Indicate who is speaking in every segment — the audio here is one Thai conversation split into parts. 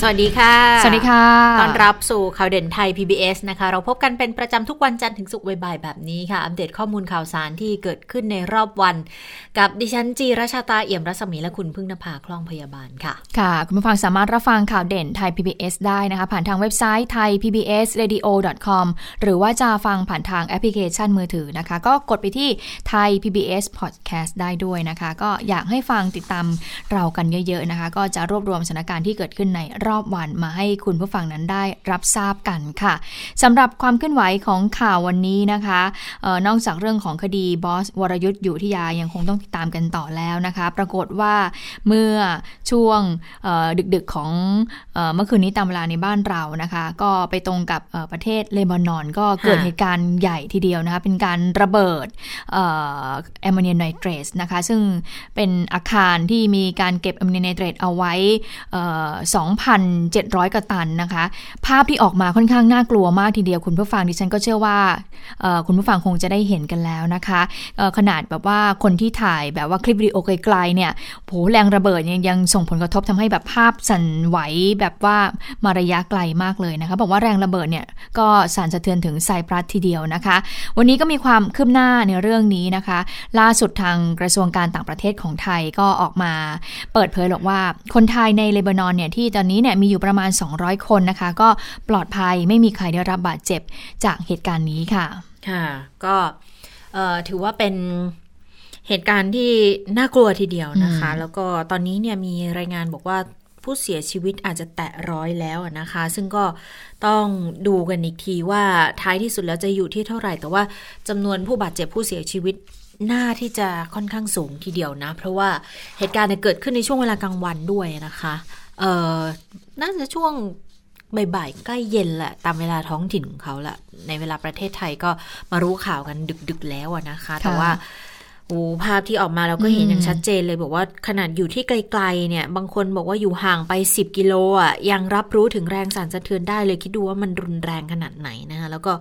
Speaker 1: สวัสดีค่ะ
Speaker 2: สวัสดีค่ะ
Speaker 1: ต้อนรับสู่ข่าวเด่นไทย PBS นะคะ เราพบกันเป็นประจำทุกวันจันทร์ถึงศุกร์บ่ายๆแบบนี้ค่ะ อัปเดตข้อมูลข่าวสารที่เกิดขึ้นในรอบวัน กับดิฉันจีราชาตาเอี่ยมรัศมีและคุณพึ่งนภาคล่องพยาบาลค่ะ
Speaker 2: ค่ะ คุณผู้ฟังสามารถรับฟังข่าวเด่นไทย PBS ได้นะคะ ผ่านทางเว็บไซต์ไทย PBS Radio com หรือว่าจะฟังผ่านทางแอปพลิเคชันมือถือนะคะ ก็กดไปที่ไทย PBS Podcast ได้ด้วยนะคะ ก็อยากให้ฟังติดตามเรากันเยอะๆนะคะ ก็จะรวบรวมสถานการณ์ที่เกิดขึ้นในรอบวันมาให้คุณผู้ฟังนั้นได้รับทราบกันค่ะสำหรับความเคลื่อนไหวของข่าววันนี้นะคะออนอกจากเรื่องของคดีบอสวรยุทธ อยู่วิทยายังคงต้องติดตามกันต่อแล้วนะคะ ปรากฏว่าเมื่อช่วงดึกๆของเออเมื่อคืนนี้ตามเวลาในบ้านเรานะคะ ก็ไปตรงกับประเทศเลบานอนก็เกิดเหตุการณ์ใหญ่ทีเดียวนะคะ เป็นการระเบิดแอมโมเนียไนเตรตนะคะ ซึ่งเป็นอาคารที่มีการเก็บแอมโมเนียไนเตรตเอาไว้2,700 กว่าตันนะคะ ภาพที่ออกมาค่อนข้างน่ากลัวมากทีเดียวคุณผู้ฟังดิฉันก็เชื่อว่าคุณผู้ฟังคงจะได้เห็นกันแล้วนะคะขนาดแบบว่าคนที่ถ่ายแบบว่าคลิปวิดีโอไกลๆเนี่ยโหแรงระเบิดยังยังส่งผลกระทบทำให้แบบภาพสั่นไหวแบบว่ามาระยะไกลมากเลยนะคะบอกว่าแรงระเบิดเนี่ยก็สั่นสะเทือนถึงไซปรัสทีเดียวนะคะ วันนี้ก็มีความคืบหน้าในเรื่องนี้นะคะ ล่าสุดทางกระทรวงการต่างประเทศของไทยก็ออกมา เปิดเผยบอกว่าคนไทยในเลบานอนเนี่ยที่ตอนนี้เนี่ยมีอยู่ประมาณ 200 คนนะคะ ก็ปลอดภัยไม่มีใครได้รับบาดเจ็บจากเหตุการณ์นี้ค่ะ
Speaker 1: ค่ะก็ถือว่าเป็นเหตุการณ์ที่น่ากลัวทีเดียวนะคะ แล้วก็ตอนนี้เนี่ยมีรายงานบอกว่าผู้เสียชีวิตอาจจะแตะร้อยแล้วนะคะ ซึ่งก็ต้องดูกันอีกทีว่าท้ายที่สุดแล้วจะอยู่ที่เท่าไหร่ แต่ว่าจำนวนผู้บาดเจ็บผู้เสียชีวิตน่าที่จะค่อนข้างสูงทีเดียวนะ เพราะว่าเหตุการณ์เกิดขึ้นในช่วงเวลากลางวันด้วยนะคะเอ่อ น่าจะช่วงบ่ายๆใกล้เย็นแหละ ตามเวลาท้องถิ่นของเขาแหละ ในเวลาประเทศไทยก็มารู้ข่าวกันดึกๆแล้วนะคะ แต่ว่าโอ้ภาพที่ออกมาเราก็เห็นอย่างชัดเจนเลยบอกว่าขนาดอยู่ที่ไกลๆเนี่ย บางคนบอกว่าอยู่ห่างไป 10 กิโลอะยังรับรู้ถึงแรงสั่นสะเทือนได้เลยคิดดูว่ามันรุนแรงขนาดไหนนะคะแล้วก็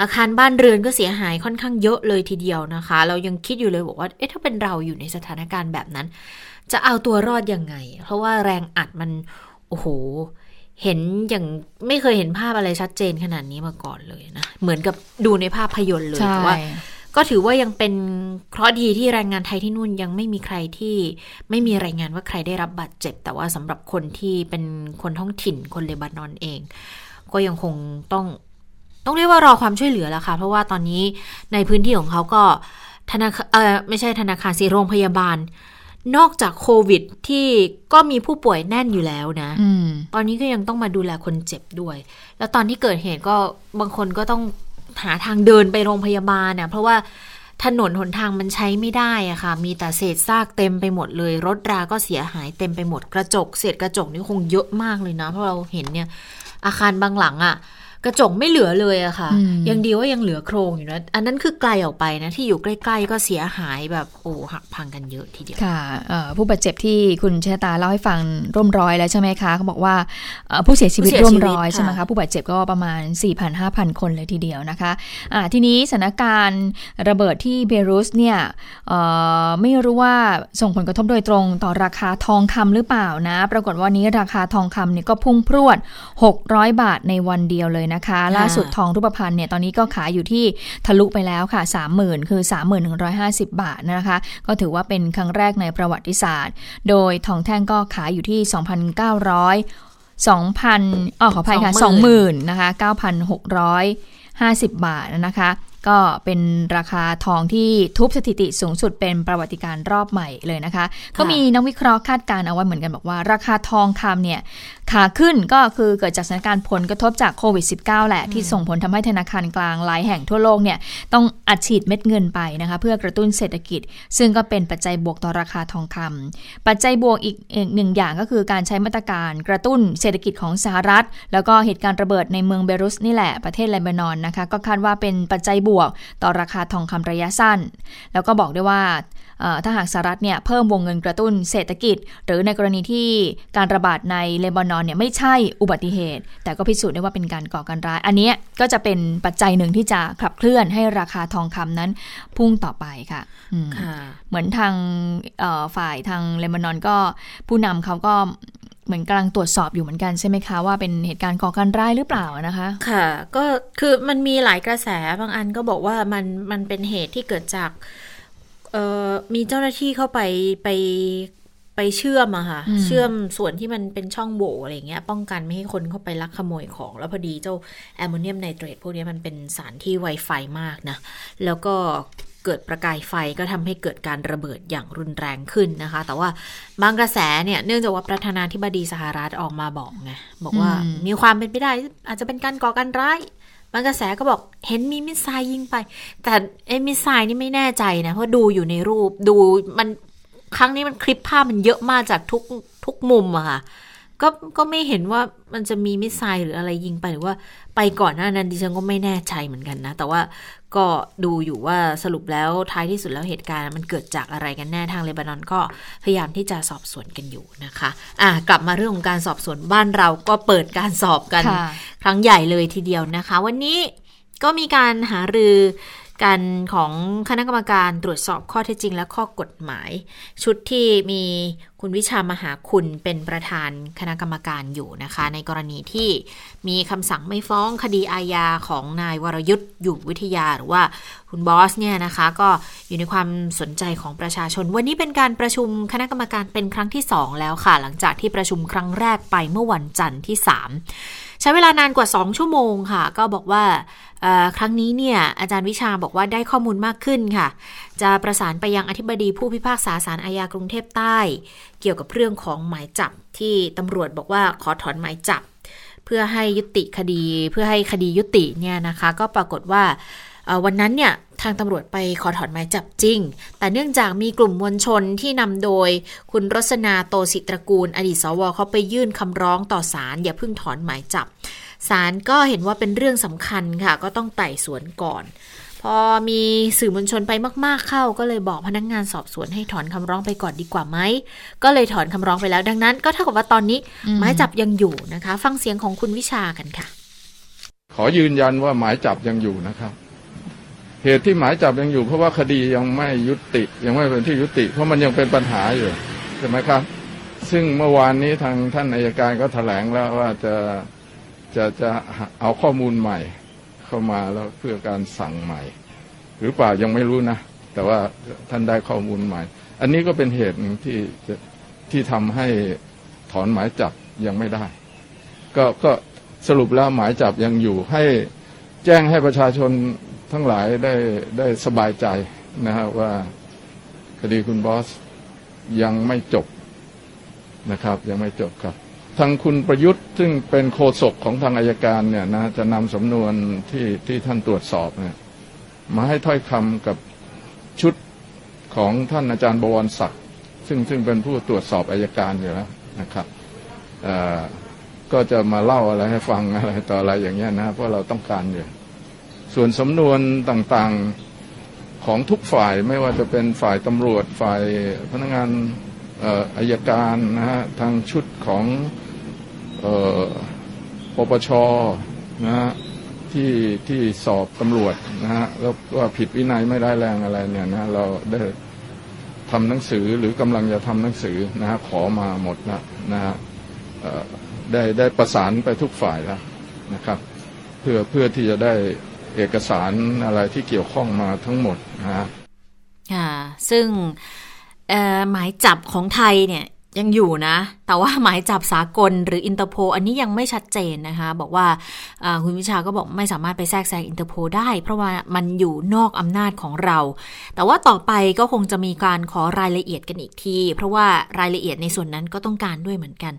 Speaker 1: อาคารบ้านเรือนก็เสียหายค่อนข้างเยอะเลยทีเดียวนะคะ เรายังคิดอยู่เลยบอกว่าเอ๊ะถ้าเป็นเราอยู่ในสถานการณ์แบบนั้น จะเอาตัวรอดยังไง เพราะว่าแรงอัดมัน โอ้โห เห็นอย่างไม่เคยเห็นภาพอะไรชัดเจนขนาดนี้มาก่อนเลยนะ เหมือนกับดูในภาพยนตร์เลยแต่ว่าก็ถือว่ายังเป็นเคราะห์ดีที่แรงงานไทยที่นู่นยังไม่มีใครที่ไม่มีรายงานว่าใครได้รับบาดเจ็บ แต่ว่าสำหรับคนที่เป็นคนท้องถิ่นคนเลบานอนเอง ก็ยังคงต้องต้องเรียกว่ารอความช่วยเหลือแล้วค่ะ เพราะว่าตอนนี้ในพื้นที่ของเขาก็ธนาคารเออไม่ใช่ธนาคารสิโรงพยาบาล นอกจากโควิดที่ก็มีผู้ป่วยแน่นอยู่แล้วนะ
Speaker 2: อ
Speaker 1: ตอนนี้ก็ยังต้องมาดูแลคนเจ็บด้วย แล้วตอนที่เกิดเหตุก็บางคนก็ต้องหาทางเดินไปโรงพยาบาลเน่ยเพราะว่าถนนหนทางมันใช้ไม่ได้อะค่ะ มีแต่เศษซากเต็มไปหมดเลย รถราก็เสียหายเต็มไปหมด กระจก เศษกระจกนี่คงเยอะมากเลยนะ เพราะเราเห็นเนี่ย อาคารบางหลังอะ กระจกไม่เหลือเลยอะค่ะ ยังดีว่ายังเหลือโครงอยู่นะ อันนั้นคือไกลออกไปนะ ที่อยู่ใกล้ๆ ก็เสียหายแบบโอ้หักพังกันเยอะทีเดียว
Speaker 2: ค่ะผู้บาดเจ็บที่คุณเชตาเล่าให้ฟังร่วมร้อยแล้วใช่ไหมคะเขาบอกว่าผู้เสียชีวิตร่วมร้อยใช่ไหมคะผู้บาดเจ็บก็ประมาณ 4,000-5,000 คนเลยทีเดียวนะคะะทีนี้สถานการณ์ระเบิดที่เบรุสเนี่ยไม่รู้ว่าส่งผลกระทบโดยตรงต่อราคาทองคำหรือเปล่านะ ปรากฏว่านี้ราคาทองคำเนี่ยก็พุ่งพรวด 600 บาทในวันเดียวเลยนะคะ ล่าสุดทองรูปพรรณเนี่ยตอนนี้ก็ขายอยู่ที่ทะลุไปแล้วค่ะ 30,000 คือ 3150 บาทนะคะ ก็ถือว่าเป็นครั้งแรกในประวัติศาสตร์ โดยทองแท่งก็ขายอยู่ที่ 2,900 2,000อ๋อขออภัยค่ะ 20,000นะคะ9,650 บาทนะคะ ก็เป็นราคาทองที่ทุบสถิติสูงสุดเป็นประวัติการรอบใหม่เลยนะคะ ก็มีนักวิเคราะห์คาดการเอาไว้เหมือนกันบอกว่า ราคาทองคำเนี่ยขาขึ้นก็คือเกิดจากสถานการณ์ผลกระทบจากโควิด -19 แหละ ที่ส่งผลทำให้ธนาคารกลางหลายแห่งทั่วโลกเนี่ยต้องอัดฉีดเม็ดเงินไปนะคะเพื่อกระตุ้นเศรษฐกิจ ซึ่งก็เป็นปัจจัยบวกต่อราคาทองคำปัจจัยบวกอีกหนึ่งอย่างก็คือการใช้มาตรการกระตุ้นเศรษฐกิจของสหรัฐ แล้วก็เหตุการณ์ระเบิดในเมืองเบรุสนี่แหละประเทศเลบานอนนะคะก็คาดว่าเป็นปัจจัยบวกต่อราคาทองคำระยะสั้น แล้วก็บอกได้ว่าถ้าหากสหรัฐเนี่ยเพิ่มวงเงินกระตุ้นเศรษฐกิจ หรือในกรณีที่การระบาดในเลบานอนเนี่ยไม่ใช่อุบัติเหตุ แต่ก็พิสูจน์ได้ว่าเป็นการก่อการร้าย อันนี้ก็จะเป็นปัจจัยหนึ่งที่จะขับเคลื่อนให้ราคาทองคำนั้นพุ่งต่อไปค่ะเหมือนทางฝ่ายทางเลบานอนก็ผู้นำเขาก็ เหมือนกำลังตรวจสอบอยู่เหมือนกันใช่ไหมคะว่าเป็นเหตุการณ์ก่อการร้ายหรือเปล่านะคะ
Speaker 1: ค่ะ ก็คือมันมีหลายกระแสบางอันก็บอกว่ามันมันเป็นเหตุที่เกิดจากเอ่อมีเจ้าหน้าที่เข้าไปไปไปเชื่อมอะค่ะ เชื่อมส่วนที่มันเป็นช่องโหว่อะไรเงี้ย ป้องกันไม่ให้คนเข้าไปลักขโมยของ แล้วพอดีเจ้าแอมโมเนียมไนเตรตพวกนี้มันเป็นสารที่ไวไฟมากนะ แล้วก็ เกิดประกายไฟก็ทำให้เกิดการระเบิดอย่างรุนแรงขึ้นนะคะ แต่ว่าบางกระแสเนี่ยเนื่องจากว่าประธานาธิบดีสหรัฐออกมาบอกไงบอกว่ามีความเป็นไปได้ อาจจะเป็นการก่อการร้ายบางกระแสก็บอกเห็นมี missile ยิงไป แต่ไอ้ missile นี่ไม่แน่ใจนะเพราะดูอยู่ในรูปดูมันครั้งนี้มันคลิปภาพมันเยอะมากจากทุกทุกมุมอะค่ะก็ก็ไม่เห็นว่ามันจะมี missile หรืออะไรยิงไปหรือว่าไปก่อนหน้านั้นดิฉันก็ไม่แน่ใจเหมือนกันนะ แต่ว่าก็ดูอยู่ว่าสรุปแล้วท้ายที่สุดแล้วเหตุการณ์มันเกิดจากอะไรกันแน่ทางเลบานอนก็พยายามที่จะสอบสวนกันอยู่นะคะอะกลับมาเรื่องของการสอบสวนบ้านเราก็เปิดการสอบกัน ครั้งใหญ่เลยทีเดียวนะคะ วันนี้ก็มีการหารือ การของคณะกรรมการตรวจสอบข้อเท็จจริงและข้อกฎหมาย ชุดที่มีคุณวิชามหาคุณเป็นประธานคณะกรรมการอยู่นะคะ ในกรณีที่มีคำสั่งไม่ฟ้องคดีอาญาของนายวรยุทธ์อยู่วิทยาหรือว่าคุณบอสเนี่ยนะคะก็อยู่ในความสนใจของประชาชน วันนี้เป็นการประชุมคณะกรรมการเป็นครั้งที่ 2 แล้วค่ะ หลังจากที่ประชุมครั้งแรกไปเมื่อวันจันทร์ที่ 3 ใช้เวลานานกว่า 2 ชั่วโมงค่ะ ก็บอกว่าครั้งนี้เนี่ยอาจารย์วิชาบอกว่าได้ข้อมูลมากขึ้นค่ะ จะประสานไปยังอธิบดีผู้พิพากษาศาลอาญากรุงเทพใต้ เกี่ยวกับเรื่องของหมายจับที่ตำรวจบอกว่าขอถอนหมายจับ เพื่อให้ยุติคดี เพื่อให้คดียุติเนี่ยนะคะ ก็ปรากฏว่า วันนั้นเนี่ยทางตำรวจไปขอถอนหมายจับจริง แต่เนื่องจากมีกลุ่มมวลชนที่นำโดย คุณรสนาโตสิตรกูล อดีตสวเขาไปยื่นคำร้องต่อศาลอย่าเพิ่งถอนหมายจับศาลก็เห็นว่าเป็นเรื่องสำคัญค่ะ ก็ต้องไต่สวนก่อน พอมีสื่อมวลชนไปมากๆเข้า ก็เลยบอกพนักงงานสอบสวนให้ถอนคำร้องไปก่อนดีกว่าไหม ก็เลยถอนคำร้องไปแล้วดังนั้น ก็เท่ากับว่าตอนนี้หมายจับยังอยู่นะคะ ฟังเสียงของคุณวิชากันค่ะ
Speaker 3: ขอยืนยันว่าหมายจับยังอยู่นะครับ เหตุที่หมายจับยังอยู่ เพราะว่าคดียังไม่ยุติ ยังไม่เป็นที่ยุติ เพราะมันยังเป็นปัญหาอยู่ใช่ไหมครับ ซึ่งเมื่อวานนี้ทางท่านอายการก็ถแถลงแล้วว่าจะจะจะเอาข้อมูลใหม่เข้ามาแล้วเพื่อการสั่งใหม่ หรือเปล่ายังไม่รู้นะ แต่ว่าท่านได้ข้อมูลใหม่ อันนี้ก็เป็นเหตุที่ที่ทำให้ถอนหมายจับยังไม่ได้ ก็ก็สรุปแล้วหมายจับยังอยู่ให้แจ้งให้ประชาชน ทั้งหลายได้ได้สบายใจนะฮะว่าคดีคุณบอสยังไม่จบนะครับ ยังไม่จบครับ ทางคุณประยุทธ์ซึ่งเป็นโฆษกของทางอายการเนี่ยนะจะนำสำนวนที่ที่ท่านตรวจสอบเนี่ยมาให้ถ้อยคำกับชุดของท่านอาจารย์บวรศักดิ์ซึ่งซึ่งเป็นผู้ตรวจสอบอายการอยู่แล้วนะครับก็จะมาเล่าอะไรให้ฟังอะไรต่ออะไรอย่างเงี้ยนะเพราะเราต้องการอยู่ ส่วนสำนวนต่างๆของทุกฝ่ายไม่ว่าจะเป็นฝ่ายตำรวจฝ่ายพนักงานอายการนะฮะทางชุดของปปชนะฮะที่ที่สอบตำรวจนะฮะแล้วว่าผิดวินัยไม่ได้แรงอะไรเนี่ยนะเราได้ทำหนังสือหรือกำลังจะทำหนังสือนะฮะขอมาหมดนะนะฮะได้ได้ประสานไปทุกฝ่ายแล้วนะครับ เพื่อเพื่อที่จะได้ เอกสารอะไรที่เกี่ยวข้องมาทั้งหมดนะฮะ
Speaker 1: ค่ะซึ่งหมายจับของไทยเนี่ยยังอยู่นะ แต่ว่าหมายจับสากลหรืออินเตอร์โพลอันนี้ยังไม่ชัดเจนนะคะ บอกว่าคุณวิชาก็บอกไม่สามารถไปแทรกแซงอินเตอร์โพลได้ เพราะว่ามันอยู่นอกอำนาจของเรา แต่ว่าต่อไปก็คงจะมีการขอรายละเอียดกันอีกที เพราะว่ารายละเอียดในส่วนนั้นก็ต้องการด้วยเหมือนกัน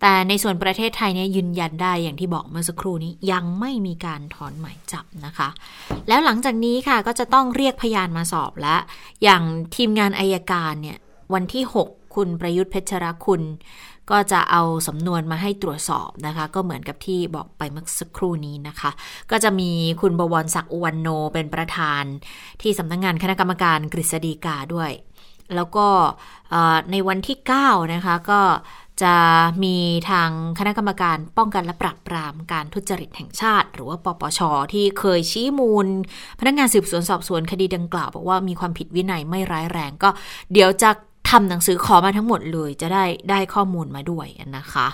Speaker 1: แต่ในส่วนประเทศไทยเนี่ยยืนยันได้อย่างที่บอกเมื่อสักครู่นี้ยังไม่มีการถอนหมายจับนะคะ แล้วหลังจากนี้ค่ะก็จะต้องเรียกพยานมาสอบและ อย่างทีมงานอายการเนี่ยวันที่ 6 คุณประยุทธ์เพชรคุณ ก็จะเอาสำนวนมาให้ตรวจสอบนะคะ ก็เหมือนกับที่บอกไปเมื่อสักครู่นี้นะคะ ก็จะมีคุณบวรศักดิ์อุวันโนเป็นประธาน ที่สำนักงงานคณะกรรมการกฤษฎีกาด้วย แล้วก็ในวันที่ 9 นะคะก็ จะมีทางคณะกรรมการป้องกันและปราบปรามการทุจริตแห่งชาติ หรือว่าปปช ที่เคยชี้มูล พนักงานสืบสวนสอบสวนคดีดังกล่าวบอกว่ามีความผิดวินัยไม่ร้ายแรงก็ เดี๋ยวจะทำหนังสือขอมาทั้งหมดเลย จะได้ได้ข้อมูลมาด้วยนะคะ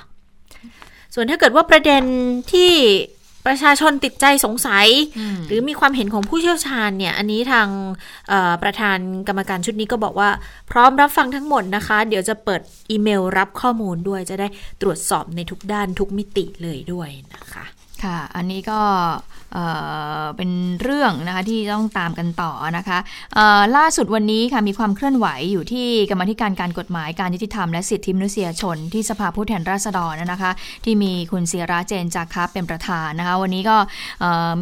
Speaker 1: ส่วนถ้าเกิดว่าประเด็นที่ ประชาชนติดใจสงสัย หรือมีความเห็นของผู้เชี่ยวชาญเนี่ย อันนี้ทางประธานกรรมการชุดนี้ก็บอกว่า พร้อมรับฟังทั้งหมดนะคะ เดี๋ยวจะเปิดอีเมลรับข้อมูลด้วย จะได้ตรวจสอบในทุกด้านทุกมิติเลยด้วยนะคะ
Speaker 2: ค่ะ อันนี้ก็ เป็นเรื่องนะคะที่ต้องตามกันต่อนะคะล่าสุดวันนี้ค่ะมีความเคลื่อนไหวอยู่ที่กรรมธิการการกฎหมายการยุติธรรมและสิทธิมนุษยชน ที่สภาผู้แทนราษฎรนะคะ ที่มีคุณเสียระเจนจากคับเป็นประธานนะคะ วันนี้ก็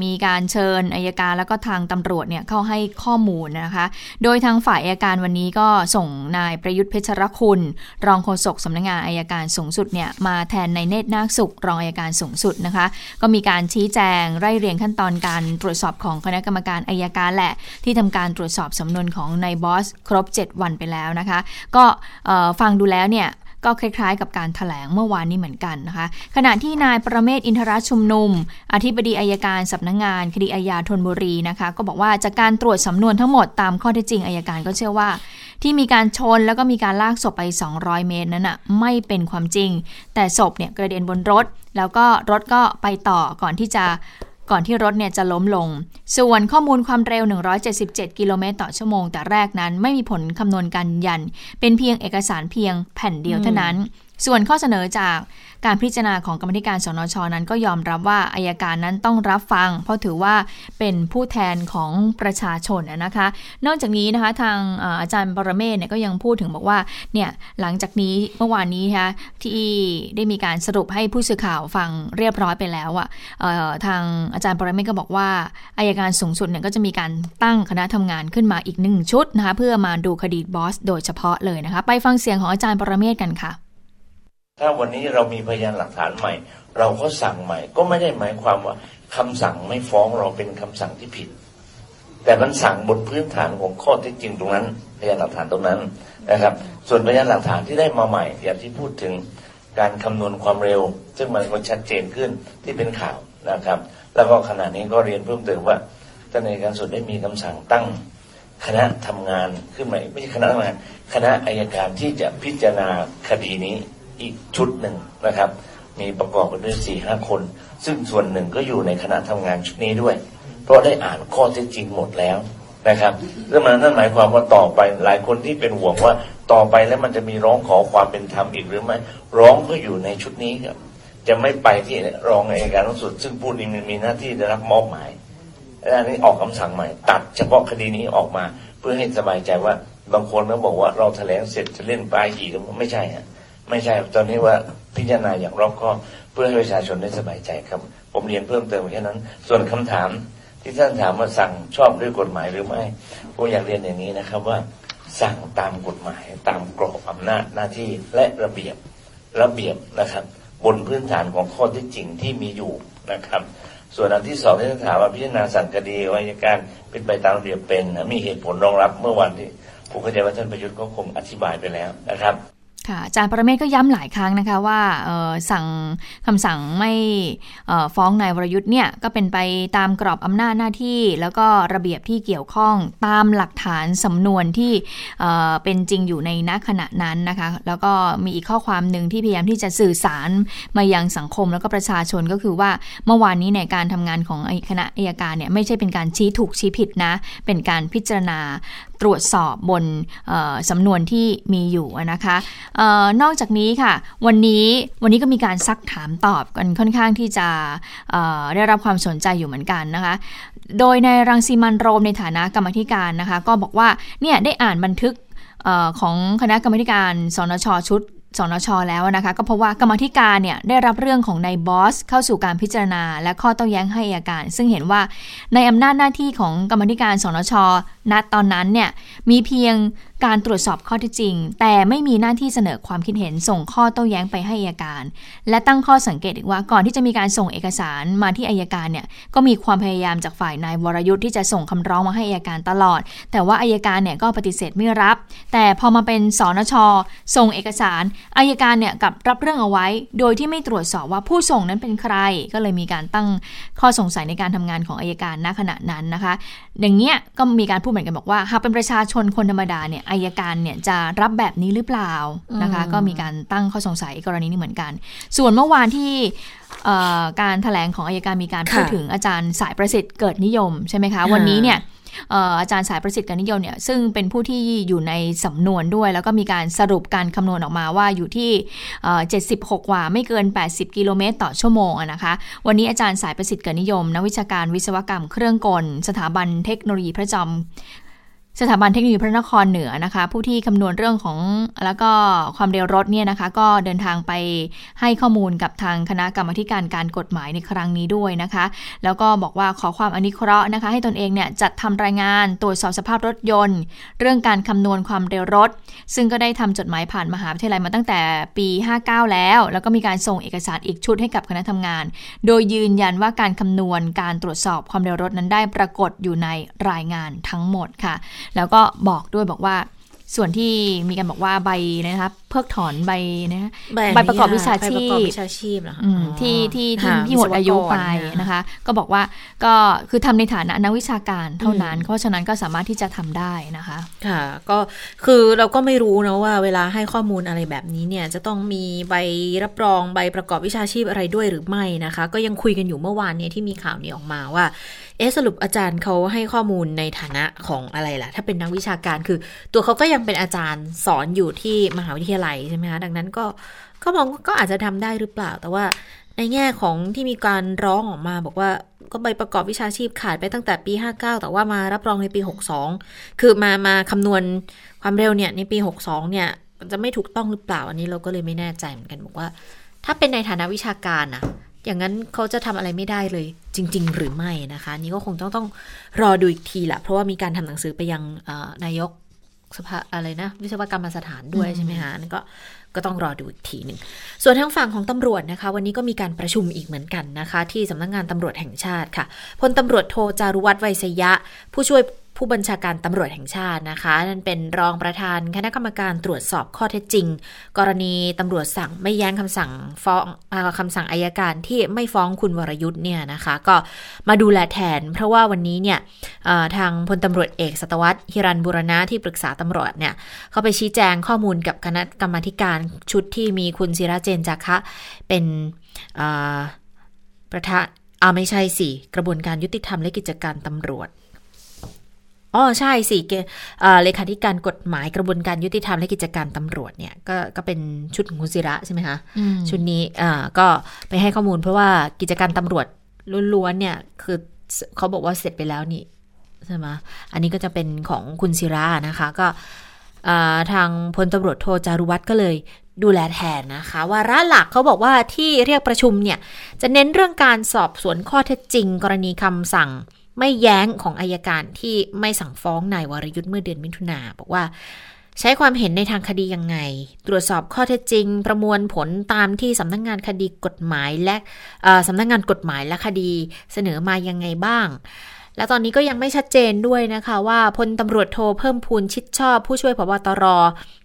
Speaker 2: มีการเชิญอายการแล้วก็ทางตำรวจเนี่ยเข้าให้ข้อมูลนะคะ โดยทางฝ่ายอายการวันนี้ก็ส่งนายประยุทธ์เพชรคุณ รองโฆษกสำนักงานอายการสูงสุดเนี่ยมาแทนในเนตรนาคสุขรองอายการสูงสุดนะคะ ก็มีการชี้แจงไร่เรียงขั้นตอนการตรวจสอบของคณะกรรมการอายการแหละ ที่ทำการตรวจสอบสำนวนของนายบอส ครบ 7 วันไปแล้วนะคะ ก็ฟังดูแล้วเนี่ยก็คล้ายๆ กับการถแถลงเมื่อวานนี้เหมือนกันนะคะ ขณะที่นายประเมศอินทรชุมนุม อธิบดีอายการสำนักงงาน คดีอาญาธนบุรีนะคะ ก็บอกว่าจากการตรวจสำนวนทั้งหมดตามข้อเท็จจริงอายการก็เชื่อว่า ที่มีการชนแล้วก็มีการลากศพไป 200 เมตรนั้นอะไม่เป็นความจริง แต่ศพเนี่ยกระเด็นบนรถ แล้วก็รถก็ไปต่อก่อนที่จะ ก่อนที่รถเนี่ยจะล้มลง ส่วนข้อมูลความเร็ว 177 กิโลเมตรต่อชั่วโมง แต่แรกนั้นไม่มีผลคำนวณการยัน เป็นเพียงเอกสารเพียงแผ่นเดียวเท่านั้น ส่วนข้อเสนอจากการพิจารณาของกรรมธิการสนชนั้นก็ยอมรับว่าอายการนั้นต้องรับฟัง เพราะถือว่าเป็นผู้แทนของประชาชนนะคะ นอกจากนี้นะคะทางอาจารย์ปรเมศเนี่ยก็ยังพูดถึงบอกว่าเนี่ยหลังจากนี้เมื่อวานนี้นะคะที่ได้มีการสรุปให้ผู้สื่อข่าวฟังเรียบร้อยไปแล้วอะ่ะทางอาจารย์ปรเมศก็บอกว่าอายการสูงสุดเนี่ยก็จะมีการตั้งคณะทำงานขึ้นมาอีกหนึ่งชุดนะคะเพื่อมาดูคดีบอส โดยเฉพาะเลยนะคะไปฟังเสียงของอาจารย์ปรเมศกันค่ะ
Speaker 4: ถ้าวันนี้เรามีพยานหลักฐานใหม่ เราก็สั่งใหม่ ก็ไม่ได้หมายความว่าคำสั่งไม่ฟ้องเราเป็นคำสั่งที่ผิด แต่มันสั่งบนพื้นฐานของข้อท็จจริงตรงนั้น พยานหลักฐานตรงนั้นนะครับ ส่วนพยานหลักฐานที่ได้มาใหม่ อย่างที่พูดถึงการคำนวณความเร็ว ซึ่งมันก็ชัดเจนขึ้นที่เป็นข่าวนะครับ แล้วก็ขณะนี้ก็เรียนเพิ่มเติมว่าท่านในการสุดได้มีคำสั่งตั้งคณะทำงานขึ้นใหม่ไม่ใช่คณะทำงาน คณะอายการที่จะพิจารณาคดีนี้ อีกชุดหนึ่งนะครับ มีประกอบไปด้วยสี่ห้าคน ซึ่งส่วนหนึ่งก็อยู่ในคณะทำงานชุดนี้ด้วย เพราะได้อ่านข้อเท็จจริงหมดแล้วนะครับเรื่องนั้นนั่นหมายความว่าต่อไปหลายคนที่เป็นห่วงว่าต่อไปแล้วมันจะมีร้องขอความเป็นธรรมอีกหรือไม่ร้องก็อยู่ในชุดนี้ครับ จะไม่ไปที่รองอัยการสูงสุดซึ่งผู้นี้มีหน้าที่ได้รับมอบหมายอันนี้ออกคำสั่งใหม่ ตัดเฉพาะคดีนี้ออกมา เพื่อให้สบายใจว่าบางคนก็บอกว่าเราแถลงเสร็จจะเล่นปลายอีกไม่ใช่ฮะ ไม่ใช่ตอนนี้ว่าพิจารณาอย่างรอบคอบเพื่อให้ประชาชนได้สบายใจครับ ผมเรียนเพิ่มเติมแค่นั้น ส่วนคำถามที่ท่านถามว่าสั่งชอบด้วยกฎหมายหรือไม่ผมอยากเรียนอย่างนี้นะครับว่า สั่งตามกฎหมายตามกรอบอำนาจหน้าที่และระเบียบระเบียบนะครับ บนพื้นฐานของข้อที่จริงที่มีอยู่นะครับ ส่วนอันที่สองที่ท่านถามว่าพิจารณาสั่งคดีวิญการเป็นไปตามระเบียบเป็นมีเหตุผลรองรับเมื่อวันที่ผมเข้าใจว่าท่านประยุทธ์ก็คงอธิบายไปแล้วนะครับ
Speaker 2: ค่ะอาจารย์ปรเมศก็ย้ำหลายครั้งนะคะว่าสั่งคำสั่งไม่ฟ้องนายวรยุทธ์เนี่ยก็เป็นไปตามกรอบอำนาจหน้าที่ แล้วก็ระเบียบที่เกี่ยวข้องตามหลักฐานสำนวนที่เป็นจริงอยู่ในณขณะนั้นนะคะแล้วก็มีอีกข้อความหนึ่งที่พยายามที่จะสื่อสารมายังสังคมแล้วก็ประชาชนก็คือว่าเมื่อวานนี้ในการทำงานของคณะอายการเนี่ยไม่ใช่เป็นการชี้ถูกชี้ผิดนะเป็นการพิจารณาตรวจสอบบนสำนวนที่มีอยู่นะคะออนอกจากนี้ค่ะ วันนี้วันนี้ก็มีการซักถามตอบกันค่อนข้างที่จะได้รับความสนใจอยู่เหมือนกันนะคะ โดยในรังสีมันโรมในฐานะกรรมธิการนะคะ ก็บอกว่าเนี่ยได้อ่านบันทึกอของคณะกรรมการสนชชุดสนชแล้วนะคะก็เพราะว่ากรรมธิการเนี่ยได้รับเรื่องของนายบอสเข้าสู่การพิจารณา และข้อโต้แย้งให้อาการ ซึ่งเห็นว่าในอำนาจหน้าที่ของกรรมธิการสนชณตอนนั้นเนี่ยมีเพียงการตรวจสอบข้อเท็จจริง แต่ไม่มีหน้าที่เสนอความคิดเห็นส่งข้อโต้แย้งไปให้อายการ และตั้งข้อสังเกตอีกว่าก่อนที่จะมีการส่งเอกสารมาที่อายการเนี่ยก็มีความพยายามจากฝ่ายนายวรยุทธ์ที่จะส่งคำร้องมาให้อายการตลอด แต่ว่าอายการเนี่ยก็ปฏิเสธไม่รับ แต่พอมาเป็นสนช ส่งเอกสารอายการเนี่ยกับรับเรื่องเอาไว้ โดยที่ไม่ตรวจสอบว่าผู้ส่งนั้นเป็นใคร ก็เลยมีการตั้งข้อสงสัยในการทำงานของอายการณขณะนั้นนะคะ อย่างเงี้ยก็มีการพูดเหมือนกันบอกว่าหากเป็นประชาชนคนธรรมดาเนี่ยอายการเนี่ยจะรับแบบนี้หรือเปล่านะคะ ก็มีการตั้งข้อสงสัยกรณีนี้เหมือนกัน ส่วนเมื่อวานที่การถแถลงของอายการมีการพูดถึงอาจารย์สายประสิทธิ์เกิดนิยมใช่ไหมคะ วันนี้เนี่ย อาจารย์สายประสิทธิ์กันนิยมเนี่ยซึ่งเป็นผู้ที่อยู่ในสำนวนด้วย แล้วก็มีการสรุปการคำนวณออกมาว่าอยู่ที่ 76 กว่าไม่เกิน 80 กิโลเมตรต่อชั่วโมงนะคะ วันนี้อาจารย์สายประสิทธิ์เกิดนิยมนักวิชาการวิศวกรรมเครื่องกล สถาบันเทคโนโลยีพระจอม สถาบันเทคโนโลยีพระนครเหนือนะคะ ผู้ที่คำนวณเรื่องของแล้วก็ความเร็วรถเนี่ยนะคะ ก็เดินทางไปให้ข้อมูลกับทางคณะกรรมการการกฎหมายในครั้งนี้ด้วยนะคะ แล้วก็บอกว่าขอความอนุเคราะห์นะคะ ให้ตนเองเนี่ยจัดทำรายงานตรวจสอบสภาพรถยนต์ เรื่องการคำนวณความเร็วรถ ซึ่งก็ได้ทำจดหมายผ่านมหาวิทยาลัยมาตั้งแต่ปี 59 แล้ว แล้วก็มีการส่งเอกสารอีกชุดให้กับคณะทำงาน โดยยืนยันว่าการคำนวณการตรวจสอบความเร็วรถนั้นได้ปรากฏอยู่ในรายงานทั้งหมดค่ะแล้วก็บอกด้วยบอกว่าส่วนที่มีการบอกว่าใบนะครับ เพิกถอนใบนะใบประกอบวิชาชีพ
Speaker 1: วิชาชีพเหรอคะ
Speaker 2: ที่ที่ที่ที่หมดอายุไปนะคะ ก็บอกว่าก็คือทำในฐานะนักวิชาการเท่านั้น เพราะฉะนั้นก็สามารถที่จะทำได้นะคะ
Speaker 1: ค่ะ ก็คือเราก็ไม่รู้นะว่าเวลาให้ข้อมูลอะไรแบบนี้เนี่ยจะต้องมีใบรับรองใบประกอบวิชาชีพอะไรด้วยหรือไม่นะคะ ก็ยังคุยกันอยู่เมื่อวานนี้ที่มีข่าวนี้ออกมาว่าเอสรุปอาจารย์เขาให้ข้อมูลในฐานะของอะไรล่ะ ถ้าเป็นนักวิชาการคือ ตัวเขาก็ยังเป็นอาจารย์สอนอยู่ที่มหาวิทยาลัยใช่ไหมคะดังนั้นก็ก็มองก็อาจจะทำได้หรือเปล่า แต่ว่าในแง่ของที่มีการร้องออกมาบอกว่าก็ใบประกอบวิชาชีพขาดไปตั้งแต่ปี 59 แต่ว่ามารับรองในปี 62 คือมามาคำนวณความเร็วเนี่ยในปี 62 เนี่ยจะไม่ถูกต้องหรือเปล่าอันนี้เราก็เลยไม่แน่ใจเหมือนกันบอกว่า ถ้าเป็นในฐานะวิชาการนะอย่างนั้นเขาจะทำอะไรไม่ได้เลย จริง ๆ หรือไม่นะคะ นี่ก็คงต้องต้องรอดูอีกทีแหละเพราะว่ามีการทำหนังสือไปยังนายก สภาอะไรนะ วิศวกรรมสถานด้วยใช่ไหมคะนั่นก็ก็ต้องรอดูอีกทีหนึ่ง ส่วนทางฝั่งของตำรวจนะคะ วันนี้ก็มีการประชุมอีกเหมือนกันนะคะ ที่สำนักงงานตำรวจแห่งชาติค่ะพลตำรวจโทจารุวัฒน์ไวยสยะ ผู้ช่วย ผู้บัญชาการตำรวจแห่งชาตินะคะ นั่นเป็นรองประธานคณะกรรมการตรวจสอบข้อเท็จจริง กรณีตำรวจสั่งไม่แย้งคำสั่งฟ้องคำสั่งอายการที่ไม่ฟ้องคุณวรยุทธ์เนี่ยนะคะ ก็มาดูแลแทน เพราะว่าวันนี้เนี่ยทางพลตำรวจเอกสตวัตฮิรันบุรณะที่ปรึกษาตำรวจเนี่ยเขาไปชี้แจงข้อมูลกับคณะกรรมการชุดที่มีคุณศิระเจนจักคะเป็นประธานอาไม่ใช่สิ กระบวนการยุติธรรมและกิจการตำรวจ อ๋อใช่สิเกเลขาธิการกฎหมายกระบวนการยุติธรรมและกิจการตำรวจเนี่ยก็ก็เป็นชุดของคุณศิระใช่ไหมคะชุดนี้อ่าก็ไปให้ข้อมูลเพราะว่ากิจการตำรวจล้วนๆเนี่ยคือเขาบอกว่าเสร็จไปแล้วนี่ใช่ไหมอันนี้ก็จะเป็นของคุณศิระนะคะก็ทางพลตำรวจโทจารุวัตรก็เลยดูแลแทนนะคะ ว่าระหลักเขาบอกว่าที่เรียกประชุมเนี่ย จะเน้นเรื่องการสอบสวนข้อเท็จจริง กรณีคำสั่ง ไม่แย้งของอายการที่ไม่สั่งฟ้องนายวรยุทธ์เมื่อเดือนมิถุนาบอกว่าใช้ความเห็นในทางคดียังไง ตรวจสอบข้อเท็จจริง ประมวลผลตามที่สำนักงงานคดีกฎหมายและสำนักงงานกฎหมายและคดีเสนอมายังไงบ้าง และตอนนี้ก็ยังไม่ชัดเจนด้วยนะคะว่าพลตำรวจโทเพิ่มพูนชิดชอบ ผู้ช่วยพบตร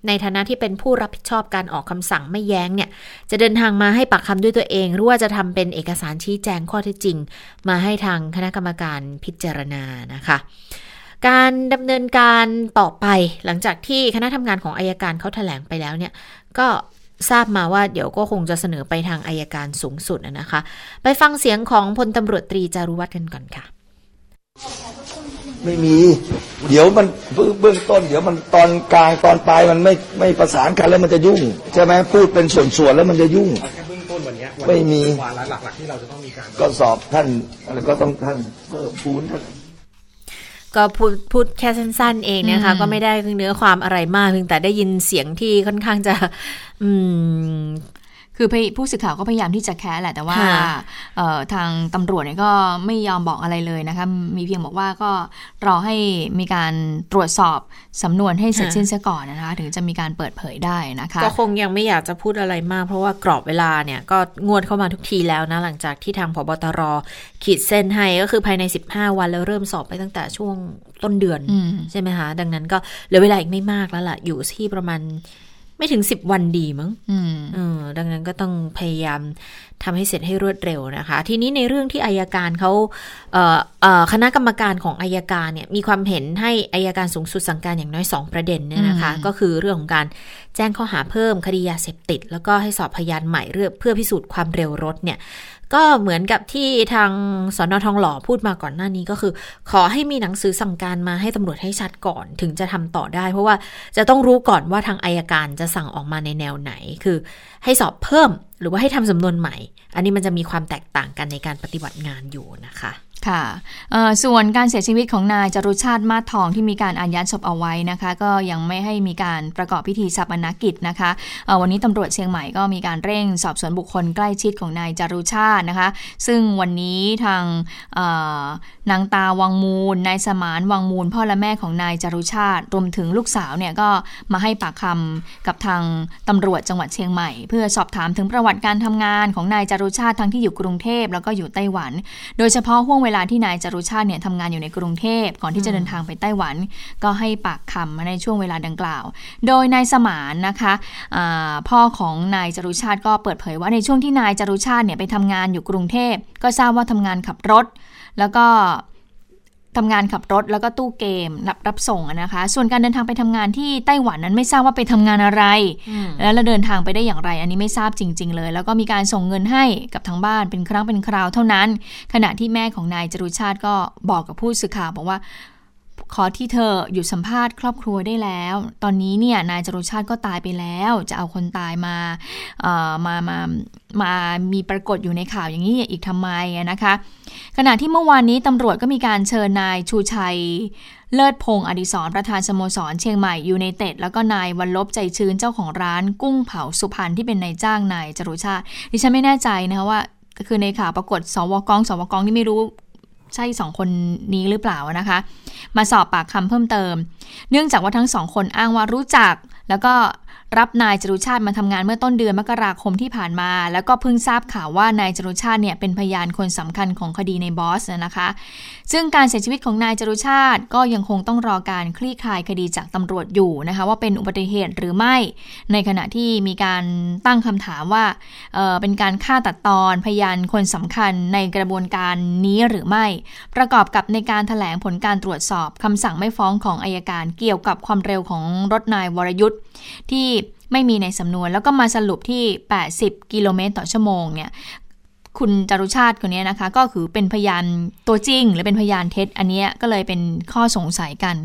Speaker 1: ในฐานะที่เป็นผู้รับผิดชอบการออกคำสั่งไม่แย้งเนี่ย จะเดินทางมาให้ปากคำด้วยตัวเอง หรือว่าจะทำเป็นเอกสารชี้แจงข้อเท็จจริง มาให้ทางคณะกรรมการพิจารณานะคะการดำเนินการต่อไปหลังจากที่คณะทำงานของอายการเขาแถลงไปแล้วเนี่ย ก็ทราบมาว่าเดี๋ยวก็คงจะเสนอไปทางอายการสูงสุดนะคะ ไปฟังเสียงของพลตำรวจตรีจารุวัฒน์กันก่อนค่ะ
Speaker 5: ไม่มี เดี๋ยวมันเบื้องต้น เดี๋ยวมันตอนกลางตอนปลายมันไม่ไม่ประสานกันแล้วมันจะยุ่งใช่ไหมพูดเป็นส่วนๆแล้วมันจะยุ่ง
Speaker 6: เบื้องต้นวันนี้
Speaker 5: ไม่มี
Speaker 6: วาระหลักๆที่เราจะต้องมีการ
Speaker 5: ก็สอบท่านอะไรก็ต้องท่านเพิ่มพูน
Speaker 1: ก็พูดพูดแค่สั้นๆเองนะคะ ก็ไม่ได้เนื้อความอะไรมากเพียงแต่ได้ยินเสียงที่ค่อนข้างจะ อืม
Speaker 2: คือผู้สื่อข่าวก็พยายามที่จะแคะแหละแต่ว่า
Speaker 1: ค่ะ
Speaker 2: เอ่อทางตำรวจเนี่ยก็ไม่ยอมบอกอะไรเลยนะคะมีเพียงบอกว่าก็รอให้มีการตรวจสอบสำนวนให้เสร็จสิ้นซะก่อนนะคะถึงจะมีการเปิดเผยได้นะคะ
Speaker 1: ก็คงยังไม่อยากจะพูดอะไรมาก เพราะว่ากรอบเวลาเนี่ยก็งวดเข้ามาทุกทีแล้วนะหลังจากที่ทางพบตรขีดเส้นให้ก็คือภายใน 15 วันแล้วเริ่มสอบไปตั้งแต่ช่วงต้นเดือน
Speaker 2: อืม
Speaker 1: ใช่ไหมคะดังนั้นก็เหลือเวลาอีกไม่มากแล้วล่ะอยู่ที่ประมาณ ไม่ถึง10วันดีมั้ง
Speaker 2: อืม
Speaker 1: เออดังนั้นก็ต้องพยายามทำให้เสร็จให้รวดเร็วนะคะ ทีนี้ในเรื่องที่อายการเขาเอ่อเอ่อคณะกรรมการของอายการเนี่ยมีความเห็นให้อายการสูงสุดสั่งการอย่างน้อย 2 ประเด็นเนี่ยนะคะ
Speaker 2: อืม
Speaker 1: ก็คือเรื่องของการแจ้งข้อหาเพิ่มคดียาเสพติด แล้วก็ให้สอบพยานใหม่เรื่องเพื่อพิสูจน์ความเร็วรถเนี่ย ก็เหมือนกับที่ทางสอนอทองหล่อพูดมาก่อนหน้านี้ก็คือ ขอให้มีหนังสือสั่งการมาให้ตำรวจให้ชัดก่อนถึงจะทำต่อได้ เพราะว่าจะต้องรู้ก่อนว่าทางอายการจะสั่งออกมาในแนวไหน คือให้สอบเพิ่มหรือว่าให้ทำสำนวนใหม่ อันนี้มันจะมีความแตกต่างกันในการปฏิบัติงานอยู่นะคะ
Speaker 2: ค่ะส่วนการเสียชีวิตของนายจรุชาติมาทองที่มีการอายัดศพเอาไว้นะคะ ก็ยังไม่ให้มีการประกอบพิธีชาปนกิจนะคะวันนี้ตำรวจเชียงใหม่ก็มีการเร่งสอบสวนบุคคลใกล้ชิดของนายจรุชาตินะคะ ซึ่งวันนี้ทางนางตาวังมูลนายสมานวังมูล พ่อและแม่ของนายจรุชาติรวมถึงลูกสาวเนี่ยก็มาให้ปากคำกับทางตำรวจจังหวัดเชียงใหม่ เพื่อสอบถามถึงประวัติการทำงานของนายจรุชาติทั้งที่อยู่กรุงเทพแล้วก็อยู่ไต้หวัน โดยเฉพาะห่วงเวลาที่นายจรุชาติเนี่ยทำงานอยู่ในกรุงเทพก่อนที่จะเดินทางไปไต้หวัน ก็ให้ปากคำมาในช่วงเวลาดังกล่าว โดยนายสมานนะคะพ่อของนายจรุชาติก็เปิดเผยว่าในช่วงที่นายจรุชาติเนี่ยไปทำงานอยู่กรุงเทพก็ทราบว่าทำงานขับรถ แล้วก็ ทำงานขับรถแล้วก็ตู้เกมรับรับส่งอะนะคะ ส่วนการเดินทางไปทำงานที่ไต้หวันนั้นไม่ทราบว่าไปทำงานอะไร แล้วเราเดินทางไปได้อย่างไร อันนี้ไม่ทราบจริง ๆ เลย แล้วก็มีการส่งเงินให้กับทางบ้านเป็นครั้งเป็นคราวเท่านั้น ขณะที่แม่ของนายจรุชาติก็บอกกับผู้สื่อข่าวบอกว่า ขอที่เธอหยุดสัมภาษณ์ครอบครัวได้แล้ว ตอนนี้เนี่ยนายจรุชาติก็ตายไปแล้ว จะเอาคนตายมาเอ่อมามามามีปรากฏอยู่ในข่าวอย่างนี้อีกทำไมนะคะ ขณะที่เมื่อวานนี้ตำรวจก็มีการเชิญนายชูชัยเลิศพงศ์อดิศรประธานสโมสรเชียงใหม่ยูไนเต็ดแล้วก็นายวันลบใจชื้นเจ้าของร้านกุ้งเผาสุพรรณที่เป็นนายจ้างนายจรุชาติดิฉันไม่แน่ใจนะคะว่าคือในข่าวปรากฏสวกองสวกองที่ไม่รู้ ใช่สองคนนี้หรือเปล่านะคะ มาสอบปากคำเพิ่มเติม เนื่องจากว่าทั้งสองคนอ้างว่ารู้จัก แล้วก็ รับนายจรุชาติมาทำงานเมื่อต้นเดือนมกราคมที่ผ่านมา แล้วก็เพิ่งทราบข่าวว่านายจรุชาติเนี่ยเป็นพยานคนสำคัญของคดีในบอสนะคะ ซึ่งการเสียชีวิตของนายจรุชาติก็ยังคงต้องรอการคลี่คลายคดีจากตำรวจอยู่นะคะว่าเป็นอุบัติเหตุหรือไม่ ในขณะที่มีการตั้งคำถามว่าเเป็นการฆ่าตัดตอนพยานคนสำคัญในกระบวนการนี้หรือไม่ ประกอบกับในการถแถลงผลการตรวจสอบคำสั่งไม่ฟ้องของอายการเกี่ยวกับความเร็วของรถนายวรยุทธ์ ที่ไม่มีในสำนวนแล้วก็มาสรุปที่ 80 กิโลเมตรต่อชั่วโมงเนี่ยคุณจารุชาติคนนี้นะคะ ก็คือเป็นพยานตัวจริง หรือเป็นพยานเท็จ อันนี้ก็เลยเป็นข้อสงสัยกัน